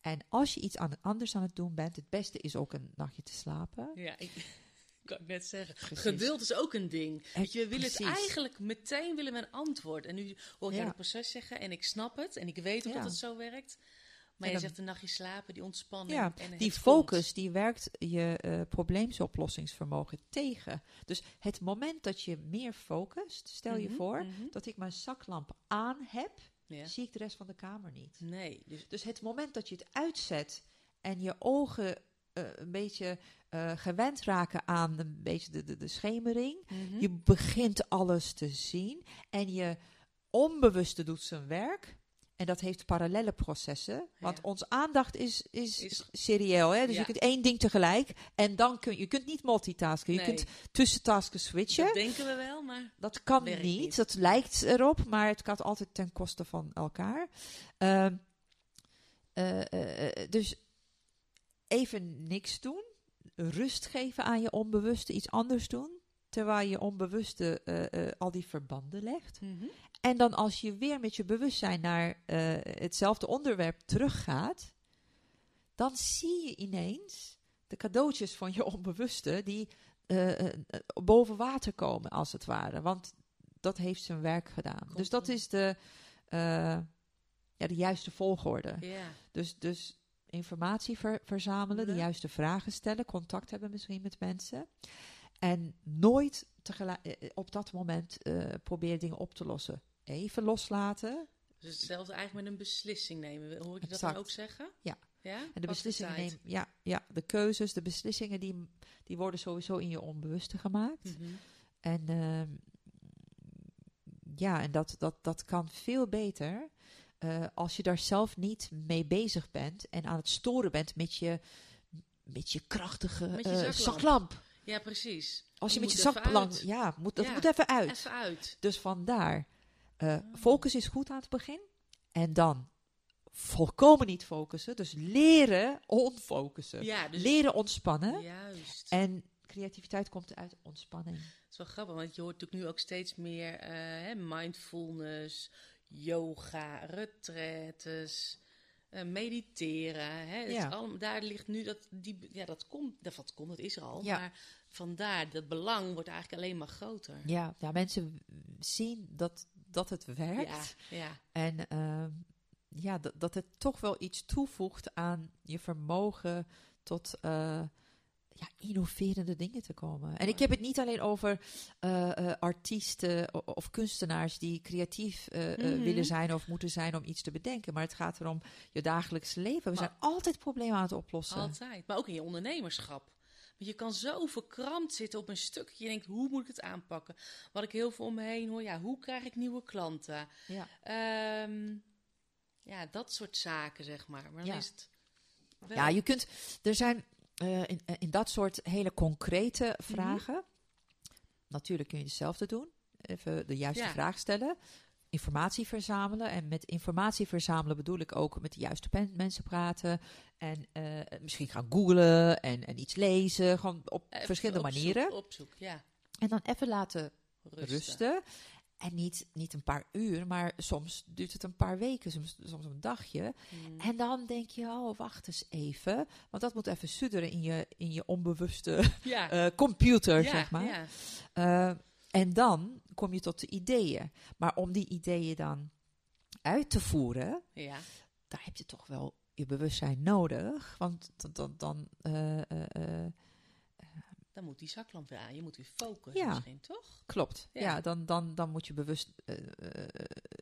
En als je iets aan, anders aan het doen bent, het beste is ook een nachtje te slapen.
Ja. Ik, kan ik net zeggen.
Precies.
Geduld is ook een ding.
Eh,
Weet je, willen het eigenlijk meteen willen we een antwoord. En nu hoor ik
Ja.
jou het proces zeggen en ik snap het. En ik weet ook
Ja.
dat het zo werkt. Maar
En
je zegt een nachtje slapen, die ontspanning.
Ja,
en
die
komt.
focus die werkt je eh probleemoplossingsvermogen tegen. Dus het moment dat je meer focust, stel je
Mhm,
voor
mhm.
dat ik mijn zaklamp aan heb,
Ja.
zie ik de rest van de kamer niet.
Nee, dus
Dus het moment dat je het uitzet en je ogen eh, een beetje eh, gewend raken aan een beetje de, de, de schemering,
mhm.
je begint alles te zien en je onbewuste doet zijn werk. En dat heeft parallele processen. Want
Ja.
onze aandacht is, is,
Is-
serieel. Hè? Dus
Ja.
je kunt één ding tegelijk. En dan kun je kunt niet multitasken. Je kunt tussen tasken switchen.
dat
Dat,
denken we wel, maar
kan
werkt
niet.
niet.
Dat lijkt erop. Maar het gaat altijd ten koste van elkaar. Ehm, eh, eh, eh, dus even niks doen. Rust geven aan je onbewuste. Iets anders doen. Terwijl je onbewuste eh, eh, al die verbanden legt.
Mhm.
En dan als je weer met je bewustzijn naar eh, hetzelfde onderwerp teruggaat, dan zie je ineens de cadeautjes van je onbewuste die boven water komen, als het ware. Want dat heeft zijn werk gedaan.
Komt
dus dat is de, ja, de juiste volgorde. Dus, dus informatie ver- verzamelen, de juiste vragen stellen, contact hebben misschien met mensen. En nooit eh, eh, op dat moment eh proberen dingen op te lossen. Even loslaten
Dus hetzelfde eigenlijk met een beslissing nemen. Hoor ik je dat dan ook zeggen?
Ja.
ja?
en de beslissingen nemen. Ja, ja, de keuzes, de beslissingen, die, die worden sowieso in je onbewuste gemaakt.
Mhm.
En ehm, ja, en dat, dat, dat kan veel beter als je daar zelf niet mee bezig bent en aan het storen bent met je, met je krachtige
Met je zaklamp.
zaklamp.
Ja, precies.
Als je
Dat
met je
uit.
ja, moet, dat
Ja,
moet even uit.
Even uit.
Dus vandaar, eh, focus is goed aan het begin. En dan volkomen niet focussen. Dus leren onfocussen.
Ja, dus
Leren ontspannen.
juist.
En creativiteit komt uit ontspanning.
Het is wel grappig, want je hoort natuurlijk nu ook steeds meer eh, mindfulness, yoga, retretes, eh, mediteren. Hè.
Ja.
allemaal, daar ligt nu dat, die, ja, dat komt, dat, wat komt, dat is er al.
Ja.
Maar vandaar, dat belang wordt eigenlijk alleen maar groter.
Ja, ja mensen zien dat, dat het werkt.
ja. ja.
En ehm, ja, dat, dat het toch wel iets toevoegt aan je vermogen tot eh, ja, innoverende dingen te komen. En ik heb het niet alleen over eh, eh, artiesten of kunstenaars die creatief eh,
Mhm.
willen zijn of moeten zijn om iets te bedenken. Maar het gaat erom je dagelijks leven. We
Maar-
zijn altijd problemen aan het oplossen.
Altijd. Maar ook in je ondernemerschap. Want je kan zo verkrampt zitten op een stuk. Je denkt, hoe moet ik het aanpakken? Wat ik heel veel om me heen hoor. Ja, hoe krijg ik nieuwe klanten?
Ja.
Ehm, ja, dat soort zaken, zeg maar. Maar dan
Ja.
is het wel...
Ja, je kunt. Er zijn eh, in, in dat soort hele concrete
Mhm.
vragen. Natuurlijk kun je hetzelfde doen. Even de juiste
Ja.
vraag stellen. Informatie verzamelen. En met informatie verzamelen bedoel ik ook met de juiste mensen praten. En eh, misschien gaan googlen en, en iets lezen. Gewoon op
Even
verschillende
op zoek-
manieren.
Op zoek, ja.
En dan even laten
Rusten.
rusten. En niet, niet een paar uur, maar soms duurt het een paar weken, soms, soms een dagje.
Hmm.
En dan denk je, oh, wacht eens even. Want dat moet even sudderen in je, in je onbewuste
Ja.
eh, computer,
ja,
zeg maar.
Ja.
Eh, en dan kom je tot de ideeën. Maar om die ideeën dan uit te voeren,
ja.
daar heb je toch wel je bewustzijn nodig. Want dan, dan, dan eh,
Dan moet die zaklamp weer aan. Je moet weer focussen
Ja.
misschien, toch?
klopt. Ja,
Ja.
dan, dan, dan moet je bewust eh, eh,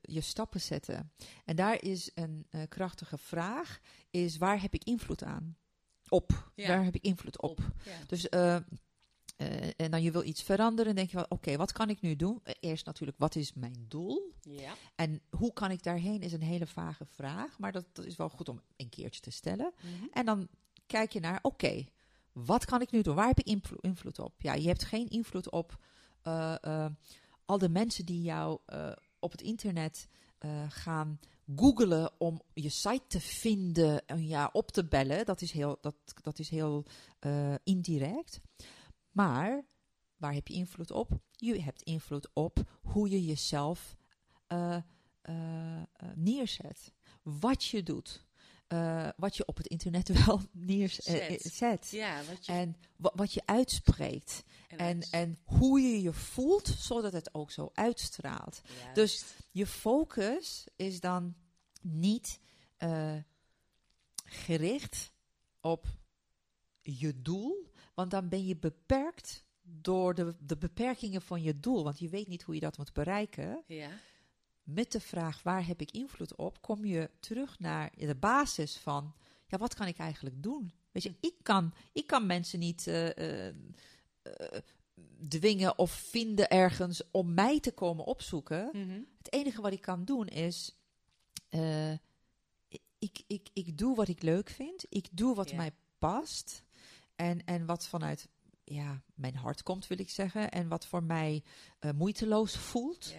je stappen zetten. En daar is een eh, krachtige vraag, is waar heb ik invloed aan? Op.
Ja.
Waar heb ik invloed op? Dus, en dan je wil iets veranderen, denk je wel, oké, wat kan ik nu doen? Eerst natuurlijk, wat is mijn doel?
ja.
En hoe kan ik daarheen is een hele vage vraag, maar dat, dat is wel goed om een keertje te stellen.
Mhm.
En dan kijk je naar, oké, wat kan ik nu doen? Waar heb ik invlo- invloed op? Ja, je hebt geen invloed op eh, eh, al de mensen die jou eh, op het internet gaan googelen om je site te vinden en ja, op te bellen. Dat is heel, dat, dat is heel indirect. Maar waar heb je invloed op? Je hebt invloed op hoe je jezelf neerzet. Wat je doet. Eh, wat je op het internet wel neerzet.
Ja, wat je,
En wa- wat je uitspreekt.
en
En, hoe je je voelt, zodat het ook zo uitstraalt.
juist.
dus- Je focus is dan niet eh, gericht op je doel, want dan ben je beperkt door de, de beperkingen van je doel. Want je weet niet hoe je dat moet bereiken.
Ja,
Met de vraag waar heb ik invloed op, kom je terug naar de basis van, ja, wat kan ik eigenlijk doen? Weet je, ik kan, ik kan mensen niet eh, eh, eh, dwingen of vinden ergens om mij te komen opzoeken.
Mhm.
Het enige wat ik kan doen is, ik, ik, ik doe wat ik leuk vind. Ik doe wat mij past. En, en wat vanuit ja, mijn hart komt, wil ik zeggen. En wat voor mij moeiteloos voelt.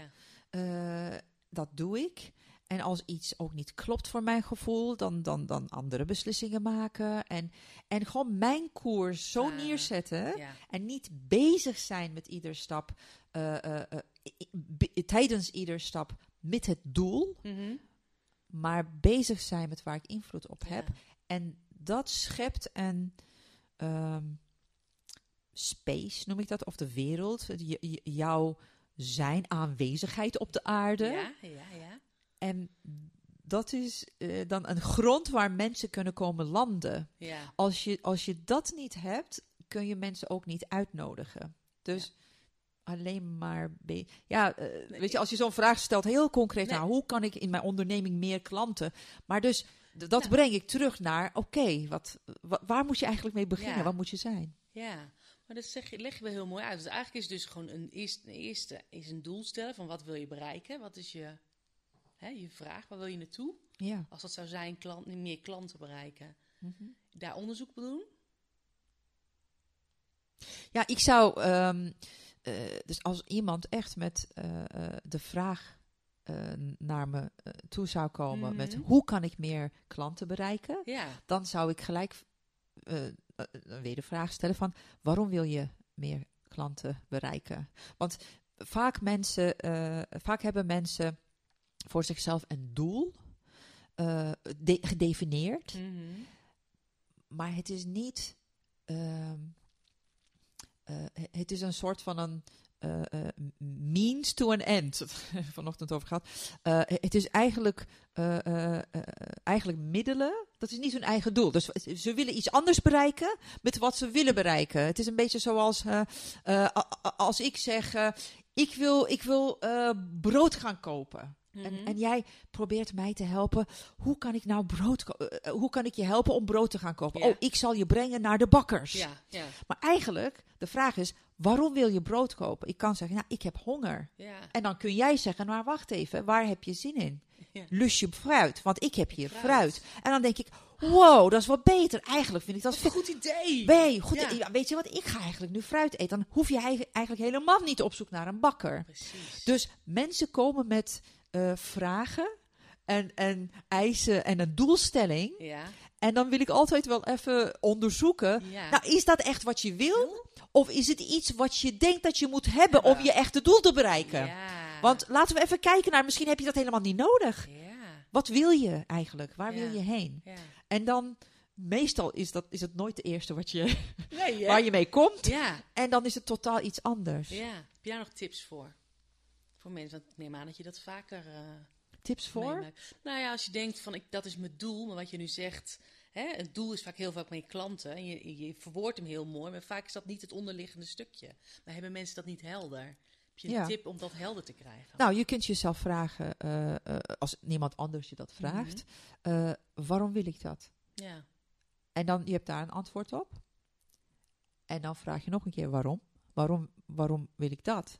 Dat doe ik. En als iets ook niet klopt voor mijn gevoel, dan, dan, dan andere beslissingen maken. En, en gewoon mijn koers zo
Ah,
neerzetten.
ja.
En niet bezig zijn met ieder stap, eh, eh, eh, tijdens ieder stap met het doel.
Mhm.
Maar bezig zijn met waar ik invloed op
Ja.
heb. En dat schept een ehm, space, noem ik dat, of de wereld. Jouw zijn, aanwezigheid op de aarde.
Ja, ja, ja.
En dat is eh, dan een grond waar mensen kunnen komen landen.
Ja,
Als je, als je dat niet hebt, kun je mensen ook niet uitnodigen. Dus alleen maar. ja, eh, weet je, als je zo'n vraag stelt, heel concreet,
Nee.
nou, hoe kan ik in mijn onderneming meer klanten? Maar dus dat breng ik terug naar, oké, wat, wa- waar moet je eigenlijk mee beginnen?
Ja.
Wat moet je zijn?
ja. Maar dat zeg je, leg je wel heel mooi uit. Dus eigenlijk is dus gewoon een eerste, een eerste is een doel stellen van wat wil je bereiken? Wat is je, hè, je vraag? Waar wil je naartoe?
Ja.
Als dat zou zijn, klant, meer klanten bereiken.
Mhm.
Daar onderzoek op doen?
Ja, ik zou. ehm, eh, dus als iemand echt met eh, eh, de vraag naar me toe zou komen met
Mhm.
hoe kan ik meer klanten bereiken,
Ja,
dan zou ik gelijk eh, eh, een wedervraag stellen van waarom wil je meer klanten bereiken? Want vaak mensen, eh, vaak hebben mensen voor zichzelf een doel eh, de- gedefinieerd,
Mhm.
maar het is niet. ehm, eh, het is een soort van een means to an end. Vanochtend over gehad. Eh, het is eigenlijk, eigenlijk middelen. Dat is niet hun eigen doel. Dus ze willen iets anders bereiken met wat ze willen bereiken. Het is een beetje zoals eh, eh, als ik zeg: eh, ik wil, ik wil brood gaan kopen. En,
Mhm.
en jij probeert mij te helpen. Hoe kan ik nou brood Hoe kan ik je helpen om brood te gaan kopen? Oh, ik zal je brengen naar de bakkers. Maar eigenlijk, de vraag is: waarom wil je brood kopen? Ik kan zeggen: Nou, ik heb honger. En dan kun jij zeggen: Maar wacht even, waar heb je zin in?
Ja.
Je fruit? Want ik heb hier
Fruit.
fruit. En dan denk ik: Wow, dat is wat beter. Eigenlijk vind ik dat
is een goed idee.
Nee, goed.
Ja.
Weet je wat? Ik ga eigenlijk nu fruit eten. Dan hoef je eigen- eigenlijk helemaal niet op zoek naar een bakker.
Precies.
Dus mensen komen met eh, vragen en, en eisen en een doelstelling.
ja,
En dan wil ik altijd wel even onderzoeken.
ja.
Nou, is dat echt wat je wil? Of is het iets wat je denkt dat je moet hebben om je echte doel te bereiken?
ja.
Want laten we even kijken naar, misschien heb je dat helemaal niet nodig. Wat wil je eigenlijk? Waar wil je heen? En dan, meestal is, dat, is het nooit de eerste wat je,
Nee,
waar je mee komt.
Ja,
En dan is het totaal iets anders.
ja. Heb jij daar nog tips voor? Voor mensen, want ik neem aan dat je dat vaker eh
Tips voor?
meemaakt. Nou ja, als je denkt van ik, dat is mijn doel, maar wat je nu zegt, hè, het doel is vaak heel vaak met je klanten. En je, je verwoordt hem heel mooi, maar vaak is dat niet het onderliggende stukje. Maar hebben mensen dat niet helder? Je een
Ja.
tip om dat helder te krijgen?
Nou, je kunt jezelf vragen, eh, eh, als niemand anders je dat vraagt, eh, waarom wil ik dat?
ja,
En dan, je hebt daar een antwoord op. En dan vraag je nog een keer waarom. Waarom, waarom wil ik dat?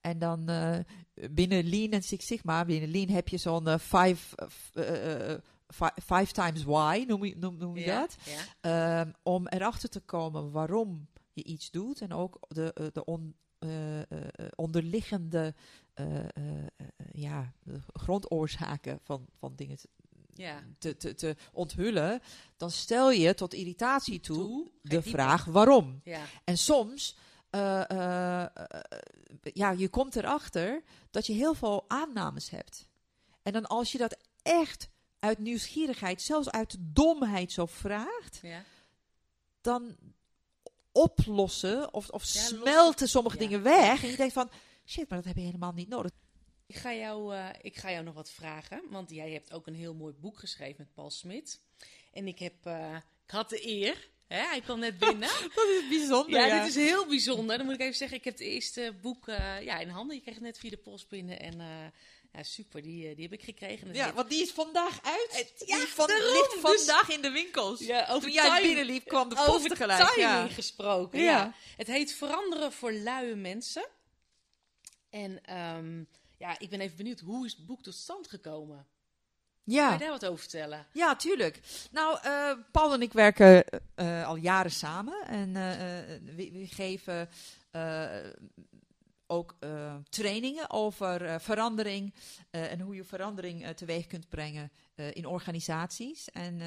En dan binnen Lean en Six Sigma, binnen Lean heb je zo'n five, five times why, noem je, noem, noem je
ja,
dat?
Ja,
Ehm, om erachter te komen waarom je iets doet en ook de, de on- eh, eh, eh, onderliggende ja, grondoorzaken van, van dingen te,
ja.
te, te, te onthullen, dan stel je tot irritatie toe, de
dieper.
vraag waarom.
ja.
En soms, ja, je komt erachter dat je heel veel aannames hebt. En dan als je dat echt uit nieuwsgierigheid, zelfs uit domheid zo vraagt,
Ja.
dan oplossen of, of
Ja,
smelten sommige
Ja.
dingen weg. En je denkt van, shit, maar dat heb je helemaal niet nodig.
Ik ga, jou, eh, ik ga jou nog wat vragen, want jij hebt ook een heel mooi boek geschreven met Paul Smit. En ik, heb, eh, ik had de eer, hè, hij kwam net binnen.
Dat is bijzonder,
ja, dit is heel bijzonder. Dan moet ik even zeggen, ik heb het eerste boek eh, ja, in handen. Je kreeg het net via de post binnen en ja, super, die, eh, die heb ik gekregen.
Ja, want die is vandaag uit.
ja,
die van,
daarom,
ligt
dus-
vandaag in de winkels.
ja, over
Toen jij
timing-
binnenliep, kwam de post
over
tegelijk.
timing
Ja.
gesproken.
Ja.
Ja. Het heet Veranderen voor luie mensen. En ehm, ja, ik ben even benieuwd, hoe is het boek tot stand gekomen? Kan
Ja.
je daar wat over vertellen?
Ja, tuurlijk. Nou, eh, Paul en ik werken eh, al jaren samen. En we, we geven ook eh, trainingen over eh, verandering. eh, en hoe je verandering teweeg kunt brengen in organisaties. En,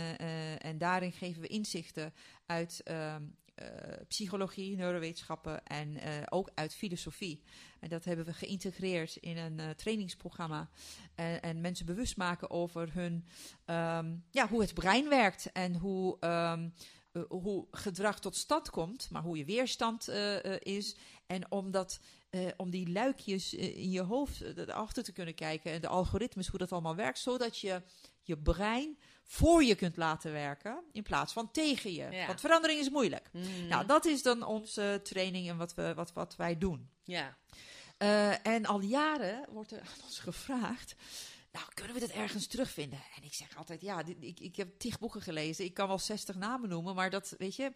en daarin geven we inzichten uit ehm, eh, psychologie, neurowetenschappen en ook uit filosofie. En dat hebben we geïntegreerd in een trainingsprogramma. En, en mensen bewust maken over hun, ehm, ja, hoe het brein werkt en hoe, ehm, eh, hoe gedrag tot stand komt, maar hoe je weerstand is. En om, dat, eh, om die luikjes eh, in je hoofd eh, erachter te kunnen kijken en de algoritmes, hoe dat allemaal werkt, zodat je je brein voor je kunt laten werken in plaats van tegen je.
Ja.
Want verandering is moeilijk.
Mhm.
Nou, dat is dan onze training en wat, we, wat, wat wij doen.
Ja.
En al jaren wordt er aan ons gevraagd. Nou, kunnen we dit ergens terugvinden? En ik zeg altijd, ja, ik, ik heb tig boeken gelezen. Ik kan wel 60 namen noemen, maar dat, weet je,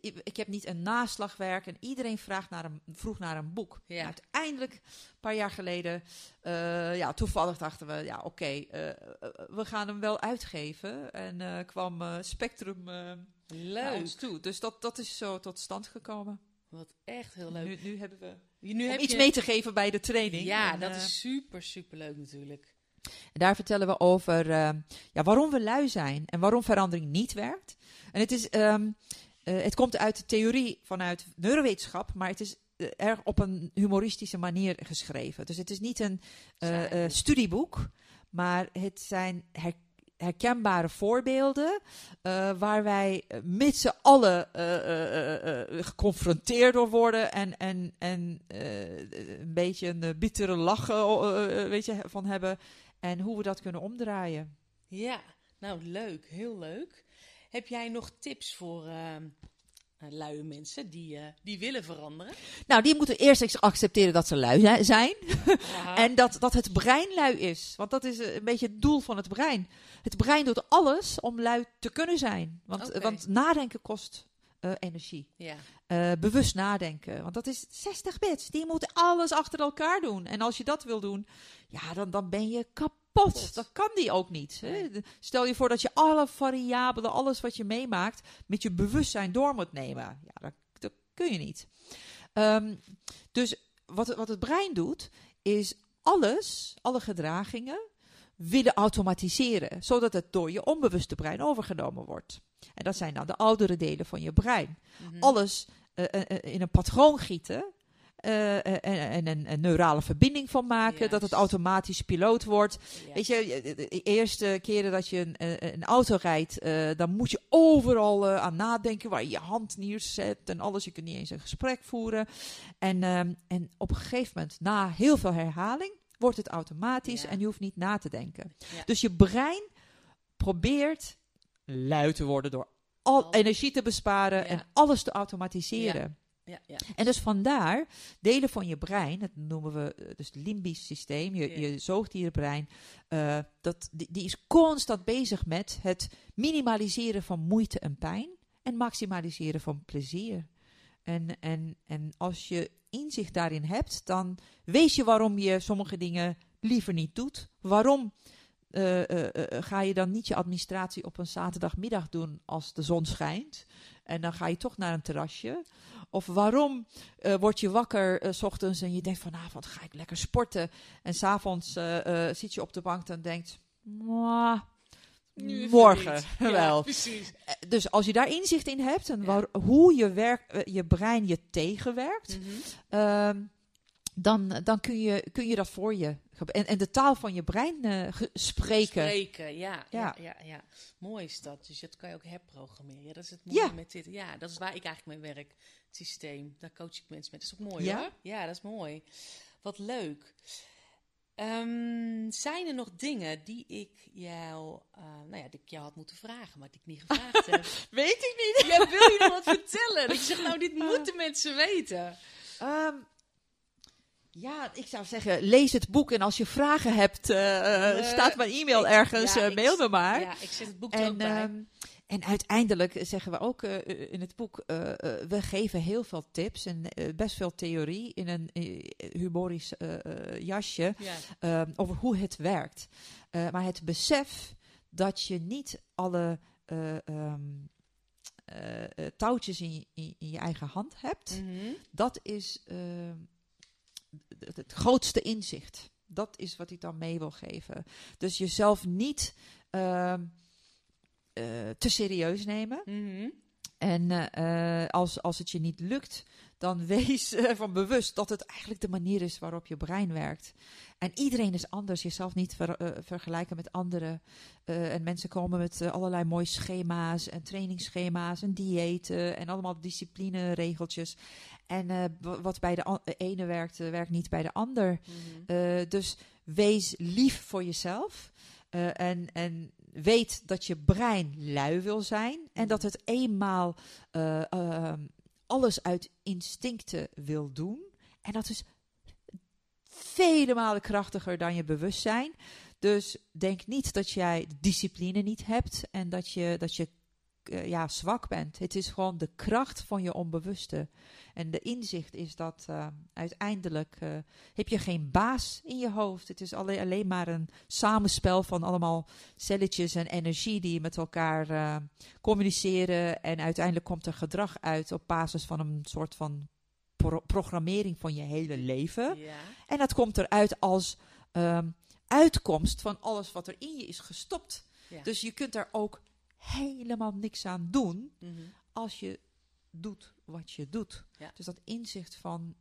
ik, ik heb niet een naslagwerk. En iedereen vraagt naar een, vroeg naar een boek.
Ja.
Nou, uiteindelijk, een paar jaar geleden, eh, ja, toevallig dachten we, ja, oké, eh, eh, we gaan hem wel uitgeven. En eh, kwam eh, Spectrum eh, naar ons toe. Dus dat, dat is zo tot stand gekomen.
Wat echt heel leuk.
Nu, nu hebben we
Nu
om
heb
iets
je...
mee te geven bij de training.
Ja,
En,
dat
eh,
is super, super leuk natuurlijk.
En daar vertellen we over eh, ja, waarom we lui zijn en waarom verandering niet werkt. En het, is, ehm, eh, het komt uit de theorie vanuit neurowetenschap, maar het is eh, erg op een humoristische manier geschreven. Dus het is niet een eh, studieboek, maar het zijn her- herkenbare voorbeelden waar wij met z'n allen geconfronteerd door worden en, en, en een beetje een bittere lachen weet je, van hebben en hoe we dat kunnen omdraaien.
Ja, nou leuk. Heel leuk. Heb jij nog tips voor eh, luie mensen die, eh, die willen veranderen?
Nou, die moeten eerst eens accepteren dat ze lui zi- zijn
Ja.
en dat, dat het brein lui is. Want dat is eh, een beetje het doel van het brein. Het brein doet alles om lui te kunnen zijn. Want, want nadenken kost energie.
Ja.
Eh, bewust nadenken. Want dat is 60 bits. Die moeten alles achter elkaar doen. En als je dat wil doen, ja, dan, dan ben je kapot. Dat kan die ook niet. hè. Stel je voor dat je alle variabelen, alles wat je meemaakt, met je bewustzijn door moet nemen. Ja, dat, dat kun je niet. Ehm, dus wat, wat het brein doet, is alles, alle gedragingen, willen automatiseren. Zodat het door je onbewuste brein overgenomen wordt. En dat zijn dan de oudere delen van je brein
Mhm.
alles eh, eh, eh, in een patroon gieten. en, en een, neurale verbinding van maken. Dat het automatisch piloot wordt. Weet je, de- eerste keren dat je een, een, auto rijdt, dan moet je overal aan nadenken waar je je hand neerzet en alles. Je kunt niet eens een gesprek voeren. En, ehm, en op een gegeven moment, na heel veel herhaling, wordt het automatisch
Ja.
en je hoeft niet na te denken.
Ja.
Dus je brein probeert lui te worden door al energie te besparen
Ja.
en alles te automatiseren.
Ja, ja.
En dus vandaar, delen van je brein, dat noemen we eh, dus het limbisch systeem, je, je zoogdierenbrein, eh, dat, die, die is constant bezig met het minimaliseren van moeite en pijn en maximaliseren van plezier. En, en, en als je inzicht daarin hebt, dan weet je waarom je sommige dingen liever niet doet. Waarom eh, eh, eh, ga je dan niet je administratie op een zaterdagmiddag doen als de zon schijnt? En dan ga je toch naar een terrasje. Of waarom word je wakker s ochtends en je denkt vanavond ga ik lekker sporten. En s'avonds zit je op de bank en denkt, "Mwah,
Nu even
morgen.
Ja,
wel.
precies.
Dus als je daar inzicht in hebt en
Ja.
hoe je, werk, je brein je tegenwerkt,
Mhm.
ehm, dan, dan kun, je, kun je dat voor je en, en de taal van je brein eh, spreken.
Spreken, ja, ja.
Ja.
Ja, ja, Mooi is dat. Dus dat kan je ook herprogrammeren. Dat is het mooie
Ja.
met dit. Ja, dat is waar ik eigenlijk mee werk. Het systeem. Daar coach ik mensen met. Dat is ook mooi
Ja?
hoor. Ja, dat is mooi. Wat leuk. Ehm, zijn er nog dingen die ik jou, eh, nou ja, die ik jou had moeten vragen, maar die ik niet gevraagd heb?
Weet ik niet.
Ja, wil je nog wat vertellen? Dat je zegt, nou, dit moeten mensen weten.
Ehm, ja, ik zou zeggen, lees het boek en als je vragen hebt, eh, eh, staat mijn e-mail
ik-
ergens,
ja,
eh,
ik-
mail me maar.
Ja, ik zet het boek ook
En,
bij.
ehm, en uiteindelijk zeggen we ook in het boek, we geven heel veel tips en best veel theorie in een humorisch jasje
ja.
ehm, over hoe het werkt. Maar het besef dat je niet alle eh, ehm, eh, eh, touwtjes in, je- in, in je eigen hand hebt,
Mhm.
dat is het, het grootste inzicht. Dat is wat ik dan mee wil geven. Dus jezelf niet ehm, eh, te serieus nemen.
Mhm.
En eh, als, als het je niet lukt, dan wees ervan bewust dat het eigenlijk de manier is waarop je brein werkt. En iedereen is anders. Jezelf niet ver- eh, vergelijken met anderen. En mensen komen met allerlei mooie schema's en trainingsschema's en diëten en allemaal discipline-regeltjes. En eh, wat bij de de ene werkt, eh, werkt niet bij de ander.
Mhm.
Eh, dus wees lief voor jezelf. Eh, en, en weet dat je brein lui wil zijn. En dat het eenmaal eh, ehm, alles uit instincten wil doen. En dat is vele malen krachtiger dan je bewustzijn. Dus denk niet dat jij de discipline niet hebt en dat je, dat je eh, ja, zwak bent. Het is gewoon de kracht van je onbewuste. En de inzicht is dat eh, uiteindelijk eh, heb je geen baas in je hoofd. Het is alleen, alleen maar een samenspel van allemaal celletjes en energie die met elkaar communiceren. En uiteindelijk komt er gedrag uit op basis van een soort van pro- programmering van je hele leven.
Ja.
En dat komt eruit als ehm, uitkomst van alles wat er in je is gestopt.
Ja.
Dus je kunt er ook helemaal niks aan doen
Mhm.
als je doet wat je doet.
Ja.
Dus dat inzicht van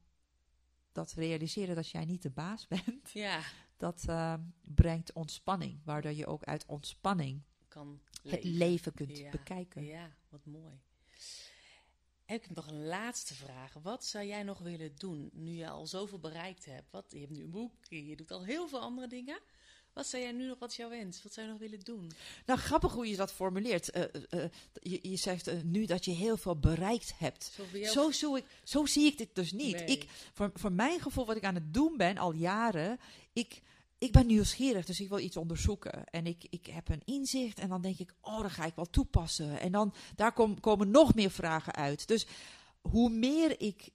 dat realiseren dat jij niet de baas bent,
ja,
dat ehm, brengt ontspanning. Waardoor je ook uit ontspanning
kan
het
leven.
leven kunt
Ja.
bekijken.
Ja, wat mooi. Heb ik nog een laatste vraag. Wat zou jij nog willen doen nu je al zoveel bereikt hebt? Wat, je hebt nu een boek, je doet al heel veel andere dingen. Wat zou jij nu nog, wat is jouw wens? Wat zou je nog willen doen?
Nou, grappig hoe je dat formuleert. Eh, eh, eh, je, je zegt nu dat je heel veel bereikt hebt.
Zo, jou-
Zo, zo, ik, zo zie ik dit dus niet.
Nee.
Ik, voor, voor mijn gevoel, wat ik aan het doen ben al jaren, ik, ik ben nieuwsgierig, dus ik wil iets onderzoeken. En ik, ik heb een inzicht en dan denk ik, oh, dat ga ik wel toepassen. En dan, daar kom- komen nog meer vragen uit. Dus hoe meer ik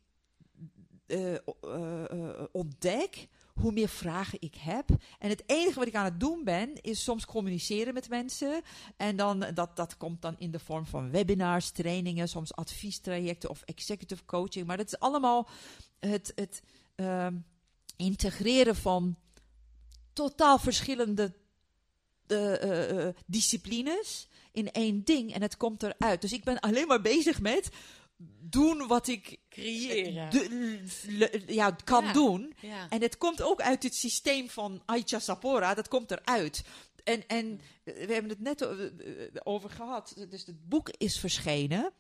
ontdek, hoe meer vragen ik heb. En het enige wat ik aan het doen ben, is soms communiceren met mensen. En dan, dat, dat komt dan in de vorm van webinars, trainingen, soms adviestrajecten of executive coaching. Maar dat is allemaal het, het ehm, integreren van totaal verschillende eh, eh, eh, disciplines in één ding. En het komt eruit. Dus ik ben alleen maar bezig met doen wat ik
creëren.
le- ja, kan
Ja.
doen.
ja.
En het komt ook uit het systeem van Aicha Sapora. Dat komt eruit. En, en we hebben het net over gehad. Dus het boek is verschenen.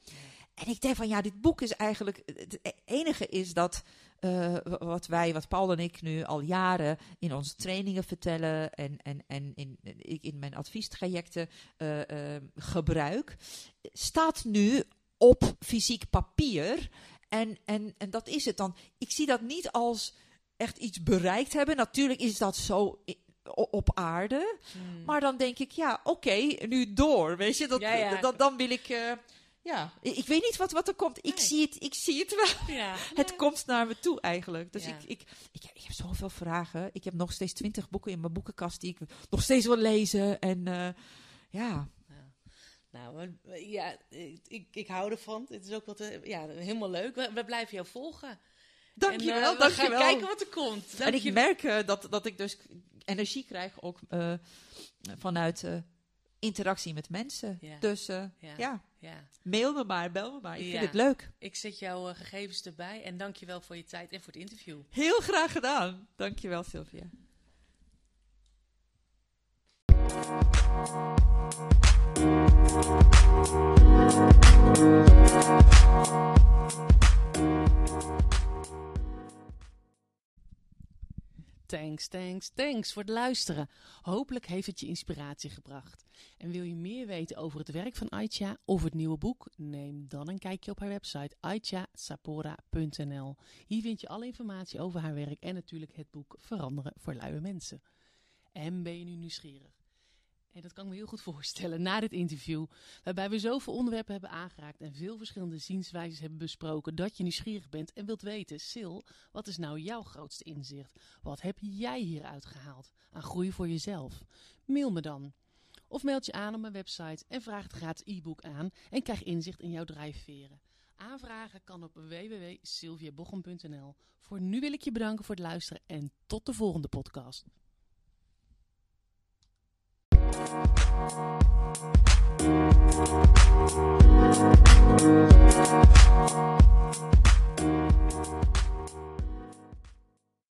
En ik denk van ja, dit boek is eigenlijk. Het enige is dat. eh, wat wij, wat Paul en ik nu al jaren in onze trainingen vertellen. en, en, en in, ik in mijn adviestrajecten eh, eh, gebruik. staat nu op fysiek papier. En, en, en dat is het dan. Ik zie dat niet als echt iets bereikt hebben. Natuurlijk is dat zo op aarde.
Hmm.
Maar dan denk ik, ja, oké, nu door. Weet je, dat,
Ja, ja.
dat, dan wil ik. eh, ja, ik, weet niet wat, wat er komt. Ik,
Nee.
zie het, ik zie het wel.
ja.
Het komt naar me toe eigenlijk. Dus ik, ik, ik heb zoveel vragen. Ik heb nog steeds twintig boeken in mijn boekenkast die ik nog steeds wil lezen. En eh, ja,
Nou, ja, ik, ik hou ervan. Het is ook wat, eh, ja, helemaal leuk. We, we blijven jou volgen.
dankjewel,
en, eh, we
dankjewel.
gaan kijken wat er komt.
En ik
je-
merk eh, dat, dat ik dus energie krijg ook eh, vanuit interactie met mensen.
Ja.
Dus
Ja.
ja.
Ja,
mail me maar, bel me maar. Ik
Ja.
vind het leuk.
ik zet jouw gegevens erbij. En dank je wel voor je tijd en voor het interview.
Heel graag gedaan. Dankjewel, Sylvia.
Thanks, thanks, thanks voor het luisteren. Hopelijk heeft het je inspiratie gebracht. En wil je meer weten over het werk van Aitja of het nieuwe boek? Neem dan een kijkje op haar website aitjasapora.nl. Hier vind je alle informatie over haar werk en natuurlijk het boek Veranderen voor luie mensen. En ben je nu nieuwsgierig? En dat kan ik me heel goed voorstellen na dit interview, waarbij we zoveel onderwerpen hebben aangeraakt en veel verschillende zienswijzes hebben besproken, dat je nieuwsgierig bent en wilt weten, Sil, wat is nou jouw grootste inzicht? Wat heb jij hieruit gehaald aan groei voor jezelf? Mail me dan. Of meld je aan op mijn website en vraag het gratis e-book aan en krijg inzicht in jouw drijfveren. Aanvragen kan op www.sylviabochum.nl. Voor nu wil ik je bedanken voor het luisteren en tot de volgende podcast. Thank you.